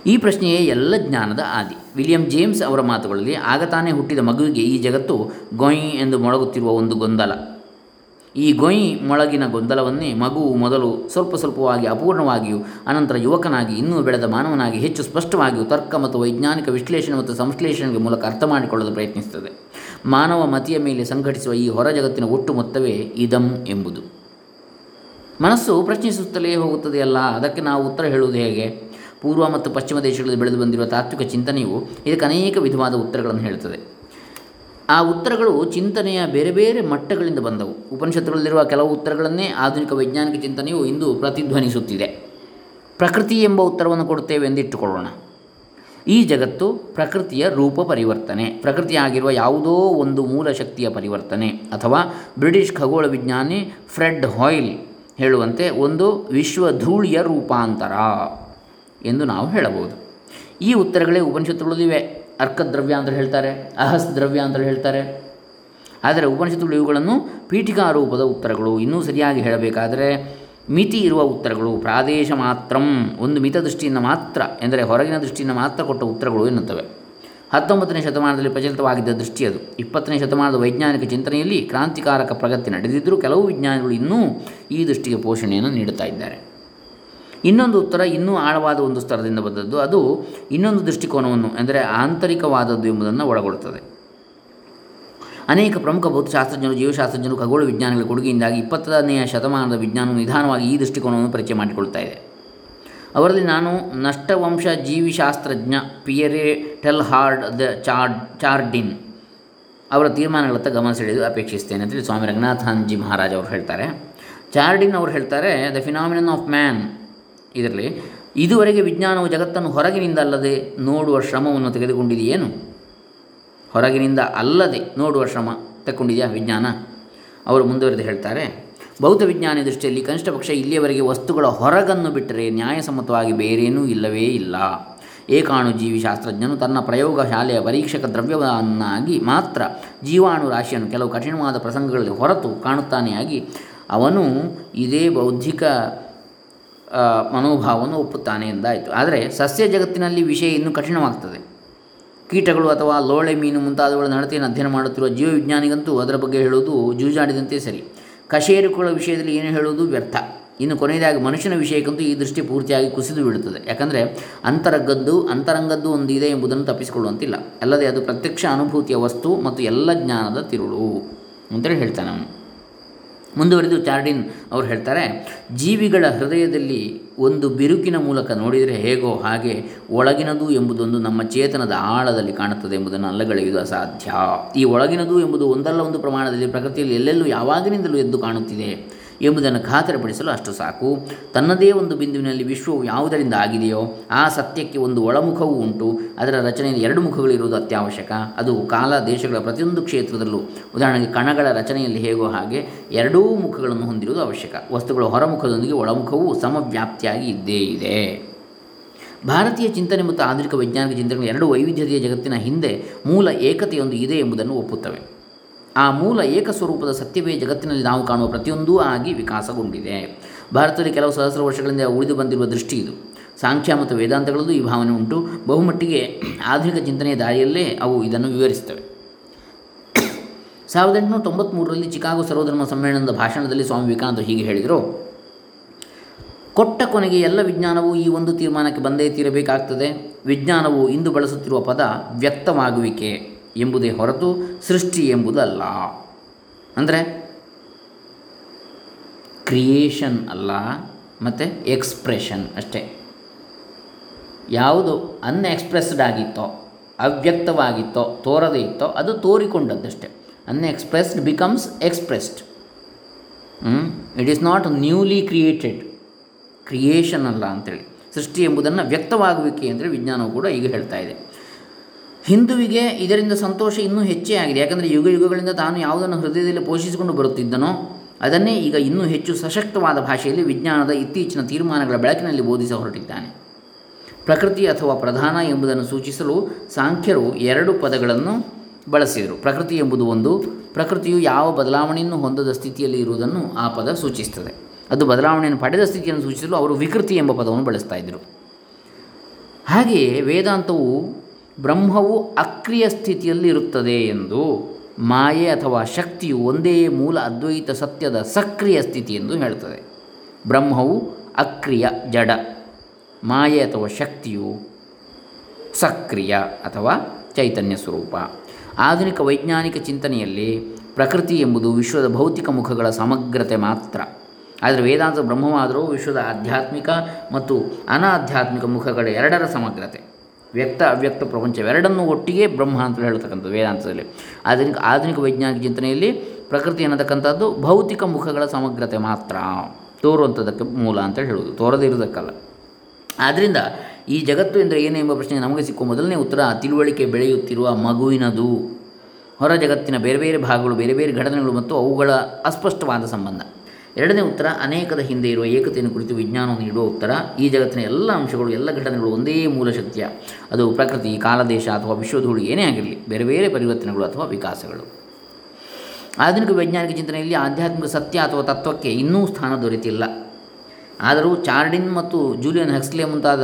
ಈ ಪ್ರಶ್ನೆಯೇ ಎಲ್ಲ ಜ್ಞಾನದ ಆದಿ. ವಿಲಿಯಂ ಜೇಮ್ಸ್ ಅವರ ಮಾತುಗಳಲ್ಲಿ, ಆಗ ತಾನೇ ಹುಟ್ಟಿದ ಮಗುವಿಗೆ ಈ ಜಗತ್ತು ಗೊಯ್ ಎಂದು ಮೊಳಗುತ್ತಿರುವ ಒಂದು ಗೊಂದಲ. ಈ ಗೊಯ್ ಮೊಳಗಿನ ಗೊಂದಲವನ್ನೇ ಮಗುವು ಮೊದಲು ಸ್ವಲ್ಪ ಸ್ವಲ್ಪವಾಗಿ ಅಪೂರ್ಣವಾಗಿಯೂ, ಅನಂತರ ಯುವಕನಾಗಿ, ಇನ್ನೂ ಬೆಳೆದ ಮಾನವನಾಗಿ ಹೆಚ್ಚು ಸ್ಪಷ್ಟವಾಗಿಯೂ ತರ್ಕ ಮತ್ತು ವೈಜ್ಞಾನಿಕ ವಿಶ್ಲೇಷಣೆ ಮತ್ತು ಸಂಶ್ಲೇಷಣೆಗೆ ಮೂಲಕ ಅರ್ಥ ಮಾಡಿಕೊಳ್ಳಲು ಪ್ರಯತ್ನಿಸುತ್ತದೆ. ಮಾನವ ಮತಿಯ ಮೇಲೆ ಸಂಘಟಿಸುವ ಈ ಹೊರ ಜಗತ್ತಿನ ಒಟ್ಟು ಮೊತ್ತವೇ ಇದಂ ಎಂಬುದು. ಮನಸ್ಸು ಪ್ರಶ್ನಿಸುತ್ತಲೇ ಹೋಗುತ್ತದೆಯಲ್ಲ ಅದಕ್ಕೆ ನಾವು ಉತ್ತರ ಹೇಳುವುದು ಹೇಗೆ? ಪೂರ್ವ ಮತ್ತು ಪಶ್ಚಿಮ ದೇಶಗಳಲ್ಲಿ ಬೆಳೆದು ಬಂದಿರುವ ತಾತ್ವಿಕ ಚಿಂತನೆಯು ಇದಕ್ಕೆ ಅನೇಕ ವಿಧವಾದ ಉತ್ತರಗಳನ್ನು ಹೇಳ್ತದೆ ಆ ಉತ್ತರಗಳು ಚಿಂತನೆಯ ಬೇರೆ ಬೇರೆ ಮಟ್ಟಗಳಿಂದ ಬಂದವು. ಉಪನಿಷತ್ತುಗಳಲ್ಲಿರುವ ಕೆಲವು ಉತ್ತರಗಳನ್ನೇ ಆಧುನಿಕ ವೈಜ್ಞಾನಿಕ ಚಿಂತನೆಯು ಇಂದು ಪ್ರತಿಧ್ವನಿಸುತ್ತಿದೆ. ಪ್ರಕೃತಿ ಎಂಬ ಉತ್ತರವನ್ನು ಕೊಡುತ್ತೇವೆ ಎಂದಿಟ್ಟುಕೊಳ್ಳೋಣ. ಈ ಜಗತ್ತು ಪ್ರಕೃತಿಯ ರೂಪ ಪರಿವರ್ತನೆ. ಪ್ರಕೃತಿಯಾಗಿರುವ ಯಾವುದೋ ಒಂದು ಮೂಲ ಶಕ್ತಿಯ ಪರಿವರ್ತನೆ ಅಥವಾ ಬ್ರಿಟಿಷ್ ಖಗೋಳ ವಿಜ್ಞಾನಿ ಫ್ರೆಡ್ ಹಾಯ್ಲ್ ಹೇಳುವಂತೆ ಒಂದು ವಿಶ್ವ ಧೂಳಿಯ ರೂಪಾಂತರ ಎಂದು ನಾವು ಹೇಳಬಹುದು. ಈ ಉತ್ತರಗಳೇ ಉಪನಿಷತ್ತುಗಳಲ್ಲಿವೆ. ಅರ್ಕದ್ರವ್ಯ ಅಂತ ಹೇಳ್ತಾರೆ ಅಹಸ್ ದ್ರವ್ಯ ಅಂತ ಹೇಳ್ತಾರೆ. ಆದರೆ ಉಪನಿಷತ್ತುಗಳು ಇವುಗಳನ್ನು ಪೀಠಿಕಾ ರೂಪದ ಉತ್ತರಗಳು. ಇನ್ನೂ ಸರಿಯಾಗಿ ಹೇಳಬೇಕಾದರೆ, ಮಿತಿ ಇರುವ ಉತ್ತರಗಳು ಪ್ರಾದೇಶ ಮಾತ್ರಂ. ಒಂದು ಮಿತ ದೃಷ್ಟಿಯಿಂದ ಮಾತ್ರ, ಎಂದರೆ ಹೊರಗಿನ ದೃಷ್ಟಿಯಿಂದ ಮಾತ್ರ ಕೊಟ್ಟ ಉತ್ತರಗಳು ಎನ್ನುತ್ತವೆ. ಹತ್ತೊಂಬತ್ತನೇ ಶತಮಾನದಲ್ಲಿ ಪ್ರಚಲಿತವಾಗಿದ್ದ ದೃಷ್ಟಿ ಅದು. ಇಪ್ಪತ್ತನೇ ಶತಮಾನದ ವೈಜ್ಞಾನಿಕ ಚಿಂತನೆಯಲ್ಲಿ ಕ್ರಾಂತಿಕಾರಕ ಪ್ರಗತಿ ನಡೆದಿದ್ದರೂ ಕೆಲವು ವಿಜ್ಞಾನಿಗಳು ಇನ್ನೂ ಈ ದೃಷ್ಟಿಗೆ ಪೋಷಣೆಯನ್ನು ನೀಡುತ್ತಾ ಇದ್ದಾರೆ. ಇನ್ನೊಂದು ಉತ್ತರ ಇನ್ನೂ ಆಳವಾದ ಒಂದು ಸ್ತರದಿಂದ ಬಂದದ್ದು, ಅದು ಇನ್ನೊಂದು ದೃಷ್ಟಿಕೋನವನ್ನು, ಅಂದರೆ ಆಂತರಿಕವಾದದ್ದು ಎಂಬುದನ್ನು ಒಳಗೊಳ್ಳುತ್ತದೆ. ಅನೇಕ ಪ್ರಮುಖ ಭೌತಶಾಸ್ತ್ರಜ್ಞರು, ಜೀವಶಾಸ್ತ್ರಜ್ಞರು, ಖಗೋಳ ವಿಜ್ಞಾನಗಳ ಕೊಡುಗೆಯಿಂದಾಗಿ ಇಪ್ಪತ್ತನೆಯ ಶತಮಾನದ ವಿಜ್ಞಾನವು ನಿಧಾನವಾಗಿ ಈ ದೃಷ್ಟಿಕೋನವನ್ನು ಪರಿಚಯ ಮಾಡಿಕೊಳ್ತಾ ಇದೆ. ಅವರಲ್ಲಿ ನಾನು ನಷ್ಟವಂಶ ಜೀವಿಶಾಸ್ತ್ರಜ್ಞ Pierre Teilhard de ಚಾರ್ಡ್ Chardin ಅವರ ತೀರ್ಮಾನಗಳತ್ತ ಗಮನ ಸೆಳೆದು ಅಪೇಕ್ಷಿಸ್ತೇನೆ ಅಂತೇಳಿ ಸ್ವಾಮಿ ರಂಗನಾಥಾನ್ಜಿ ಮಹಾರಾಜ್ ಅವರು ಹೇಳ್ತಾರೆ. ಚಾರ್ಡಿನ್ ಅವರು ಹೇಳ್ತಾರೆ ದ ಫಿನಾಮಿನನ್ ಆಫ್ ಮ್ಯಾನ್ ಇದರಲ್ಲಿ ಇದುವರೆಗೆ ವಿಜ್ಞಾನವು ಜಗತ್ತನ್ನು ಹೊರಗಿನಿಂದ ಅಲ್ಲದೆ ನೋಡುವ ಶ್ರಮವನ್ನು ತೆಗೆದುಕೊಂಡಿದೆಯೇನು? ಹೊರಗಿನಿಂದ ಅಲ್ಲದೆ ನೋಡುವ ಶ್ರಮ ತಕ್ಕೊಂಡಿದೆಯಾ ವಿಜ್ಞಾನ? ಅವರು ಮುಂದುವರೆದು ಹೇಳ್ತಾರೆ, ಭೌತ ವಿಜ್ಞಾನಿ ದೃಷ್ಟಿಯಲ್ಲಿ ಕನಿಷ್ಠ ಪಕ್ಷ ಇಲ್ಲಿಯವರೆಗೆ ವಸ್ತುಗಳ ಹೊರಗನ್ನು ಬಿಟ್ಟರೆ ನ್ಯಾಯಸಮ್ಮತವಾಗಿ ಬೇರೇನೂ ಇಲ್ಲವೇ ಇಲ್ಲ. ಏಕಾಣು ಜೀವಿ ಶಾಸ್ತ್ರಜ್ಞನು ತನ್ನ ಪ್ರಯೋಗಶಾಲೆಯ ಪರೀಕ್ಷಕ ದ್ರವ್ಯವನ್ನಾಗಿ ಮಾತ್ರ ಜೀವಾಣು ರಾಶಿಯನ್ನು ಕೆಲವು ಕಠಿಣವಾದ ಪ್ರಸಂಗಗಳಲ್ಲಿ ಹೊರತು ಕಾಣುತ್ತಾನೆಯಾಗಿ ಅವನು ಇದೇ ಬೌದ್ಧಿಕ ಮನೋಭಾವವನ್ನು ಒಪ್ಪುತ್ತಾನೆ ಎಂದಾಯಿತು. ಆದರೆ ಸಸ್ಯ ಜಗತ್ತಿನಲ್ಲಿ ವಿಷಯ ಇನ್ನೂ ಕಠಿಣವಾಗ್ತದೆ. ಕೀಟಗಳು ಅಥವಾ ಲೋಳೆ ಮೀನು ಮುಂತಾದವುಗಳ ನಡತೆಯನ್ನು ಅಧ್ಯಯನ ಮಾಡುತ್ತಿರುವ ಜೀವವಿಜ್ಞಾನಿಗಂತೂ ಅದರ ಬಗ್ಗೆ ಹೇಳುವುದು ಜೂಜಾಡಿದಂತೆ ಸರಿ. ಕಶೇರುಕಗಳ ವಿಷಯದಲ್ಲಿ ಏನು ಹೇಳುವುದು ವ್ಯರ್ಥ. ಇನ್ನು ಕೊನೆಯದಾಗಿ ಮನುಷ್ಯನ ವಿಷಯಕ್ಕಂತೂ ಈ ದೃಷ್ಟಿ ಪೂರ್ತಿಯಾಗಿ ಕುಸಿದು ಬೀಳುತ್ತದೆ. ಯಾಕಂದರೆ ಅಂತರಗದ್ದು, ಅಂತರಂಗದ್ದು ಒಂದು ಇದೆ ಎಂಬುದನ್ನು ತಪ್ಪಿಸಿಕೊಳ್ಳುವಂತಿಲ್ಲ. ಅಲ್ಲದೆ ಅದು ಪ್ರತ್ಯಕ್ಷ ಅನುಭೂತಿಯ ವಸ್ತು ಮತ್ತು ಎಲ್ಲ ಜ್ಞಾನದ ತಿರುಳು. ಅಂತೇಳಿ ಹೇಳ್ತಾನೆ ಅವನು ಮುಂದುವರೆದು ಚಾರ್ಡಿನ್ ಅವರು ಹೇಳ್ತಾರೆ, ಜೀವಿಗಳ ಹೃದಯದಲ್ಲಿ ಒಂದು ಬಿರುಕಿನ ಮೂಲಕ ನೋಡಿದರೆ ಹೇಗೋ ಹಾಗೆ ಒಳಗಿನದು ಎಂಬುದೊಂದು ನಮ್ಮ ಚೇತನದ ಆಳದಲ್ಲಿ ಕಾಣುತ್ತದೆ ಎಂಬುದನ್ನು ಅಲ್ಲಗಳೆಯುವುದು ಅಸಾಧ್ಯ. ಈ ಒಳಗಿನದು ಎಂಬುದು ಒಂದಲ್ಲ ಒಂದು ಪ್ರಮಾಣದಲ್ಲಿ ಪ್ರಕೃತಿಯಲ್ಲಿ ಎಲ್ಲೆಲ್ಲೂ ಯಾವಾಗಿನಿಂದಲೂ ಎದ್ದು ಕಾಣುತ್ತಿದೆ. ಎಂಬುದನ್ನು ಖಾತರಿಪಡಿಸಲು ಅಷ್ಟು ಸಾಕು. ತನ್ನದೇ ಒಂದು ಬಿಂದುವಿನಲ್ಲಿ ವಿಶ್ವವು ಯಾವುದರಿಂದ ಆಗಿದೆಯೋ ಆ ಸತ್ಯಕ್ಕೆ ಒಂದು ಒಳಮುಖವೂ ಉಂಟು. ಅದರ ರಚನೆಯಲ್ಲಿ ಎರಡು ಮುಖಗಳಿರುವುದು ಅತ್ಯವಶ್ಯಕ. ಅದು ಕಾಲ ದೇಶಗಳ ಪ್ರತಿಯೊಂದು ಕ್ಷೇತ್ರದಲ್ಲೂ. ಉದಾಹರಣೆಗೆ ಕಣಗಳ ರಚನೆಯಲ್ಲಿ ಹೇಗೋ ಹಾಗೆ ಎರಡೂ ಮುಖಗಳನ್ನು ಹೊಂದಿರುವುದು ಅವಶ್ಯಕ. ವಸ್ತುಗಳ ಹೊರಮುಖದೊಂದಿಗೆ ಒಳಮುಖವೂ ಸಮವ್ಯಾಪ್ತಿಯಾಗಿ ಇದ್ದೇ ಇದೆ. ಭಾರತೀಯ ಚಿಂತನೆ ಮತ್ತು ಆಧುನಿಕ ವೈಜ್ಞಾನಿಕ ಚಿಂತನೆಗಳು ಎರಡು ವೈವಿಧ್ಯತೆಯ ಜಗತ್ತಿನ ಹಿಂದೆ ಮೂಲ ಏಕತೆಯೊಂದು ಇದೆ ಎಂಬುದನ್ನು ಒಪ್ಪುತ್ತವೆ. ಆ ಮೂಲ ಏಕಸ್ವರೂಪದ ಸತ್ಯವೇ ಜಗತ್ತಿನಲ್ಲಿ ನಾವು ಕಾಣುವ ಪ್ರತಿಯೊಂದೂ ಆಗಿ ವಿಕಾಸಗೊಂಡಿದೆ. ಭಾರತದಲ್ಲಿ ಕೆಲವು ಸಹಸ್ರ ವರ್ಷಗಳಿಂದ ಉಳಿದು ಬಂದಿರುವ ದೃಷ್ಟಿ ಇದು. ಸಾಂಖ್ಯ ಮತ್ತು ವೇದಾಂತಗಳಲ್ಲೂ ಈ ಭಾವನೆ ಉಂಟು. ಬಹುಮಟ್ಟಿಗೆ ಆಧುನಿಕ ಚಿಂತನೆಯ ದಾರಿಯಲ್ಲೇ ಅವು ಇದನ್ನು ವಿವರಿಸುತ್ತವೆ. ಸಾವಿರದ ಎಂಟುನೂರ ತೊಂಬತ್ತ್ಮೂರರಲ್ಲಿ ಚಿಕಾಗೋ ಸರ್ವಧರ್ಮ ಸಮ್ಮೇಳನದ ಭಾಷಣದಲ್ಲಿ ಸ್ವಾಮಿ ವಿವೇಕಾನಂದರು ಹೀಗೆ ಹೇಳಿದರು. ಕೊಟ್ಟ ಕೊನೆಗೆ ಎಲ್ಲ ವಿಜ್ಞಾನವು ಈ ಒಂದು ತೀರ್ಮಾನಕ್ಕೆ ಬಂದೇ ತೀರಬೇಕಾಗ್ತದೆ. ವಿಜ್ಞಾನವು ಇಂದು ಬಳಸುತ್ತಿರುವ ಪದ ವ್ಯಕ್ತವಾಗುವಿಕೆ. ಎಂಬುದೇ ಹೊರತು ಸೃಷ್ಟಿ ಎಂಬುದಲ್ಲ. ಅಂದರೆ ಕ್ರಿಯೇಷನ್ ಅಲ್ಲ, ಮತ್ತು ಎಕ್ಸ್ಪ್ರೆಷನ್ ಅಷ್ಟೇ. ಯಾವುದು ಅನ್ಎಕ್ಸ್ಪ್ರೆಸ್ಡ್ ಆಗಿತ್ತೋ, ಅವ್ಯಕ್ತವಾಗಿತ್ತೋ, ತೋರದೇ ಇತ್ತೋ, ಅದು ತೋರಿಕೊಂಡದ್ದಷ್ಟೇ. Unexpressed becomes expressed it is not newly created creation ಅಲ್ಲ ಅಂತೇಳಿ. ಸೃಷ್ಟಿ ಎಂಬುದನ್ನು ವ್ಯಕ್ತವಾಗುವಿಕೆ ಅಂದರೆ ವಿಜ್ಞಾನವು ಕೂಡ ಈಗ ಹೇಳ್ತಾ ಇದೆ. ಹಿಂದುವಿಗೆ ಇದರಿಂದ ಸಂತೋಷ ಇನ್ನೂ ಹೆಚ್ಚೇ ಆಗಿದೆ. ಯಾಕಂದರೆ ಯುಗ ಯುಗಗಳಿಂದ ತಾನು ಯಾವುದನ್ನು ಹೃದಯದಲ್ಲಿ ಪೋಷಿಸಿಕೊಂಡು ಬರುತ್ತಿದ್ದನೋ, ಅದನ್ನೇ ಈಗ ಇನ್ನೂ ಹೆಚ್ಚು ಸಶಕ್ತವಾದ ಭಾಷೆಯಲ್ಲಿ ವಿಜ್ಞಾನದ ಇತ್ತೀಚಿನ ತೀರ್ಮಾನಗಳ ಬೆಳಕಿನಲ್ಲಿ ಬೋಧಿಸ ಹೊರಟಿದ್ದಾನೆ. ಪ್ರಕೃತಿ ಅಥವಾ ಪ್ರಧಾನ ಎಂಬುದನ್ನು ಸೂಚಿಸಲು ಸಾಂಖ್ಯರು ಎರಡು ಪದಗಳನ್ನು ಬಳಸಿದರು. ಪ್ರಕೃತಿ ಎಂಬುದು ಒಂದು, ಪ್ರಕೃತಿಯು ಯಾವ ಬದಲಾವಣೆಯನ್ನು ಹೊಂದದ ಸ್ಥಿತಿಯಲ್ಲಿ ಇರುವುದನ್ನು ಆ ಪದ ಸೂಚಿಸುತ್ತದೆ. ಅದು ಬದಲಾವಣೆಯನ್ನು ಪಡೆದ ಸ್ಥಿತಿಯನ್ನು ಸೂಚಿಸಲು ಅವರು ವಿಕೃತಿ ಎಂಬ ಪದವನ್ನು ಬಳಸ್ತಾ ಇದ್ದರು. ಹಾಗೆಯೇ ವೇದಾಂತವು ಬ್ರಹ್ಮವು ಅಕ್ರಿಯ ಸ್ಥಿತಿಯಲ್ಲಿ ಇರುತ್ತದೆ ಎಂದು ಮಾಯೆ ಅಥವಾ ಶಕ್ತಿಯು ಒಂದೇ ಮೂಲ ಅದ್ವೈತ ಸತ್ಯದ ಸಕ್ರಿಯ ಸ್ಥಿತಿ ಎಂದು ಹೇಳ್ತದೆ. ಬ್ರಹ್ಮವು ಅಕ್ರಿಯ, ಜಡ. ಮಾಯೆ ಅಥವಾ ಶಕ್ತಿಯು ಸಕ್ರಿಯ ಅಥವಾ ಚೈತನ್ಯ ಸ್ವರೂಪ. ಆಧುನಿಕ ವೈಜ್ಞಾನಿಕ ಚಿಂತನೆಯಲ್ಲಿ ಪ್ರಕೃತಿ ಎಂಬುದು ವಿಶ್ವದ ಭೌತಿಕ ಮುಖಗಳ ಸಮಗ್ರತೆ ಮಾತ್ರ. ಆದರೆ ವೇದಾಂತ ಬ್ರಹ್ಮವಾದರೂ ವಿಶ್ವದ ಆಧ್ಯಾತ್ಮಿಕ ಮತ್ತು ಅನಾಧ್ಯಾತ್ಮಿಕ ಮುಖಗಳ ಎರಡರ ಸಮಗ್ರತೆ. ವ್ಯಕ್ತ ಅವ್ಯಕ್ತ ಪ್ರಪಂಚವೆರಡನ್ನೂ ಒಟ್ಟಿಗೆ ಬ್ರಹ್ಮ ಅಂತ ಹೇಳ್ತಕ್ಕಂಥದ್ದು ವೇದಾಂತದಲ್ಲಿ. ಆಧುನಿಕ ಆಧುನಿಕ ವೈಜ್ಞಾನಿಕ ಚಿಂತನೆಯಲ್ಲಿ ಪ್ರಕೃತಿ ಅನ್ನತಕ್ಕಂಥದ್ದು ಭೌತಿಕ ಮುಖಗಳ ಸಮಗ್ರತೆ ಮಾತ್ರ. ತೋರುವಂಥದ್ದಕ್ಕೆ ಮೂಲ ಅಂತ ಹೇಳುವುದು, ತೋರದೇ ಇರೋದಕ್ಕಲ್ಲ ಆದ್ದರಿಂದ ಈ ಜಗತ್ತು ಎಂದರೆ ಏನು ಎಂಬ ಪ್ರಶ್ನೆ ನಮಗೆ ಸಿಕ್ಕುವ ಮೊದಲನೇ ಉತ್ತರ ತಿಳುವಳಿಕೆ ಬೆಳೆಯುತ್ತಿರುವ ಮಗುವಿನದು. ಹೊರ ಜಗತ್ತಿನ ಬೇರೆ ಬೇರೆ ಭಾಗಗಳು, ಬೇರೆ ಬೇರೆ ಘಟನೆಗಳು ಮತ್ತು ಅವುಗಳ ಅಸ್ಪಷ್ಟವಾದ ಸಂಬಂಧ. ಎರಡನೇ ಉತ್ತರ, ಅನೇಕದ ಹಿಂದೆ ಇರುವ ಏಕತೆಯನ್ನು ಕುರಿತು ವಿಜ್ಞಾನವನ್ನು ನೀಡುವ ಉತ್ತರ. ಈ ಜಗತ್ತಿನ ಎಲ್ಲ ಅಂಶಗಳು, ಎಲ್ಲ ಘಟನೆಗಳು ಒಂದೇ ಮೂಲ ಶಕ್ತಿಯ. ಅದು ಪ್ರಕೃತಿ, ಕಾಲದೇಶ ಅಥವಾ ವಿಶ್ವಧೂಳು ಏನೇ ಆಗಿರಲಿ, ಬೇರೆ ಬೇರೆ ಪರಿವರ್ತನೆಗಳು ಅಥವಾ ವಿಕಾಸಗಳು. ಆಧುನಿಕ ವೈಜ್ಞಾನಿಕ ಚಿಂತನೆಯಲ್ಲಿ ಆಧ್ಯಾತ್ಮಿಕ ಸತ್ಯ ಅಥವಾ ತತ್ವಕ್ಕೆ ಇನ್ನೂ ಸ್ಥಾನ ದೊರೆತಿಲ್ಲ. ಆದರೂ ಚಾರ್ಡಿನ್ ಮತ್ತು ಜೂಲಿಯನ್ ಹೆಕ್ಸ್ಲೆ ಮುಂತಾದ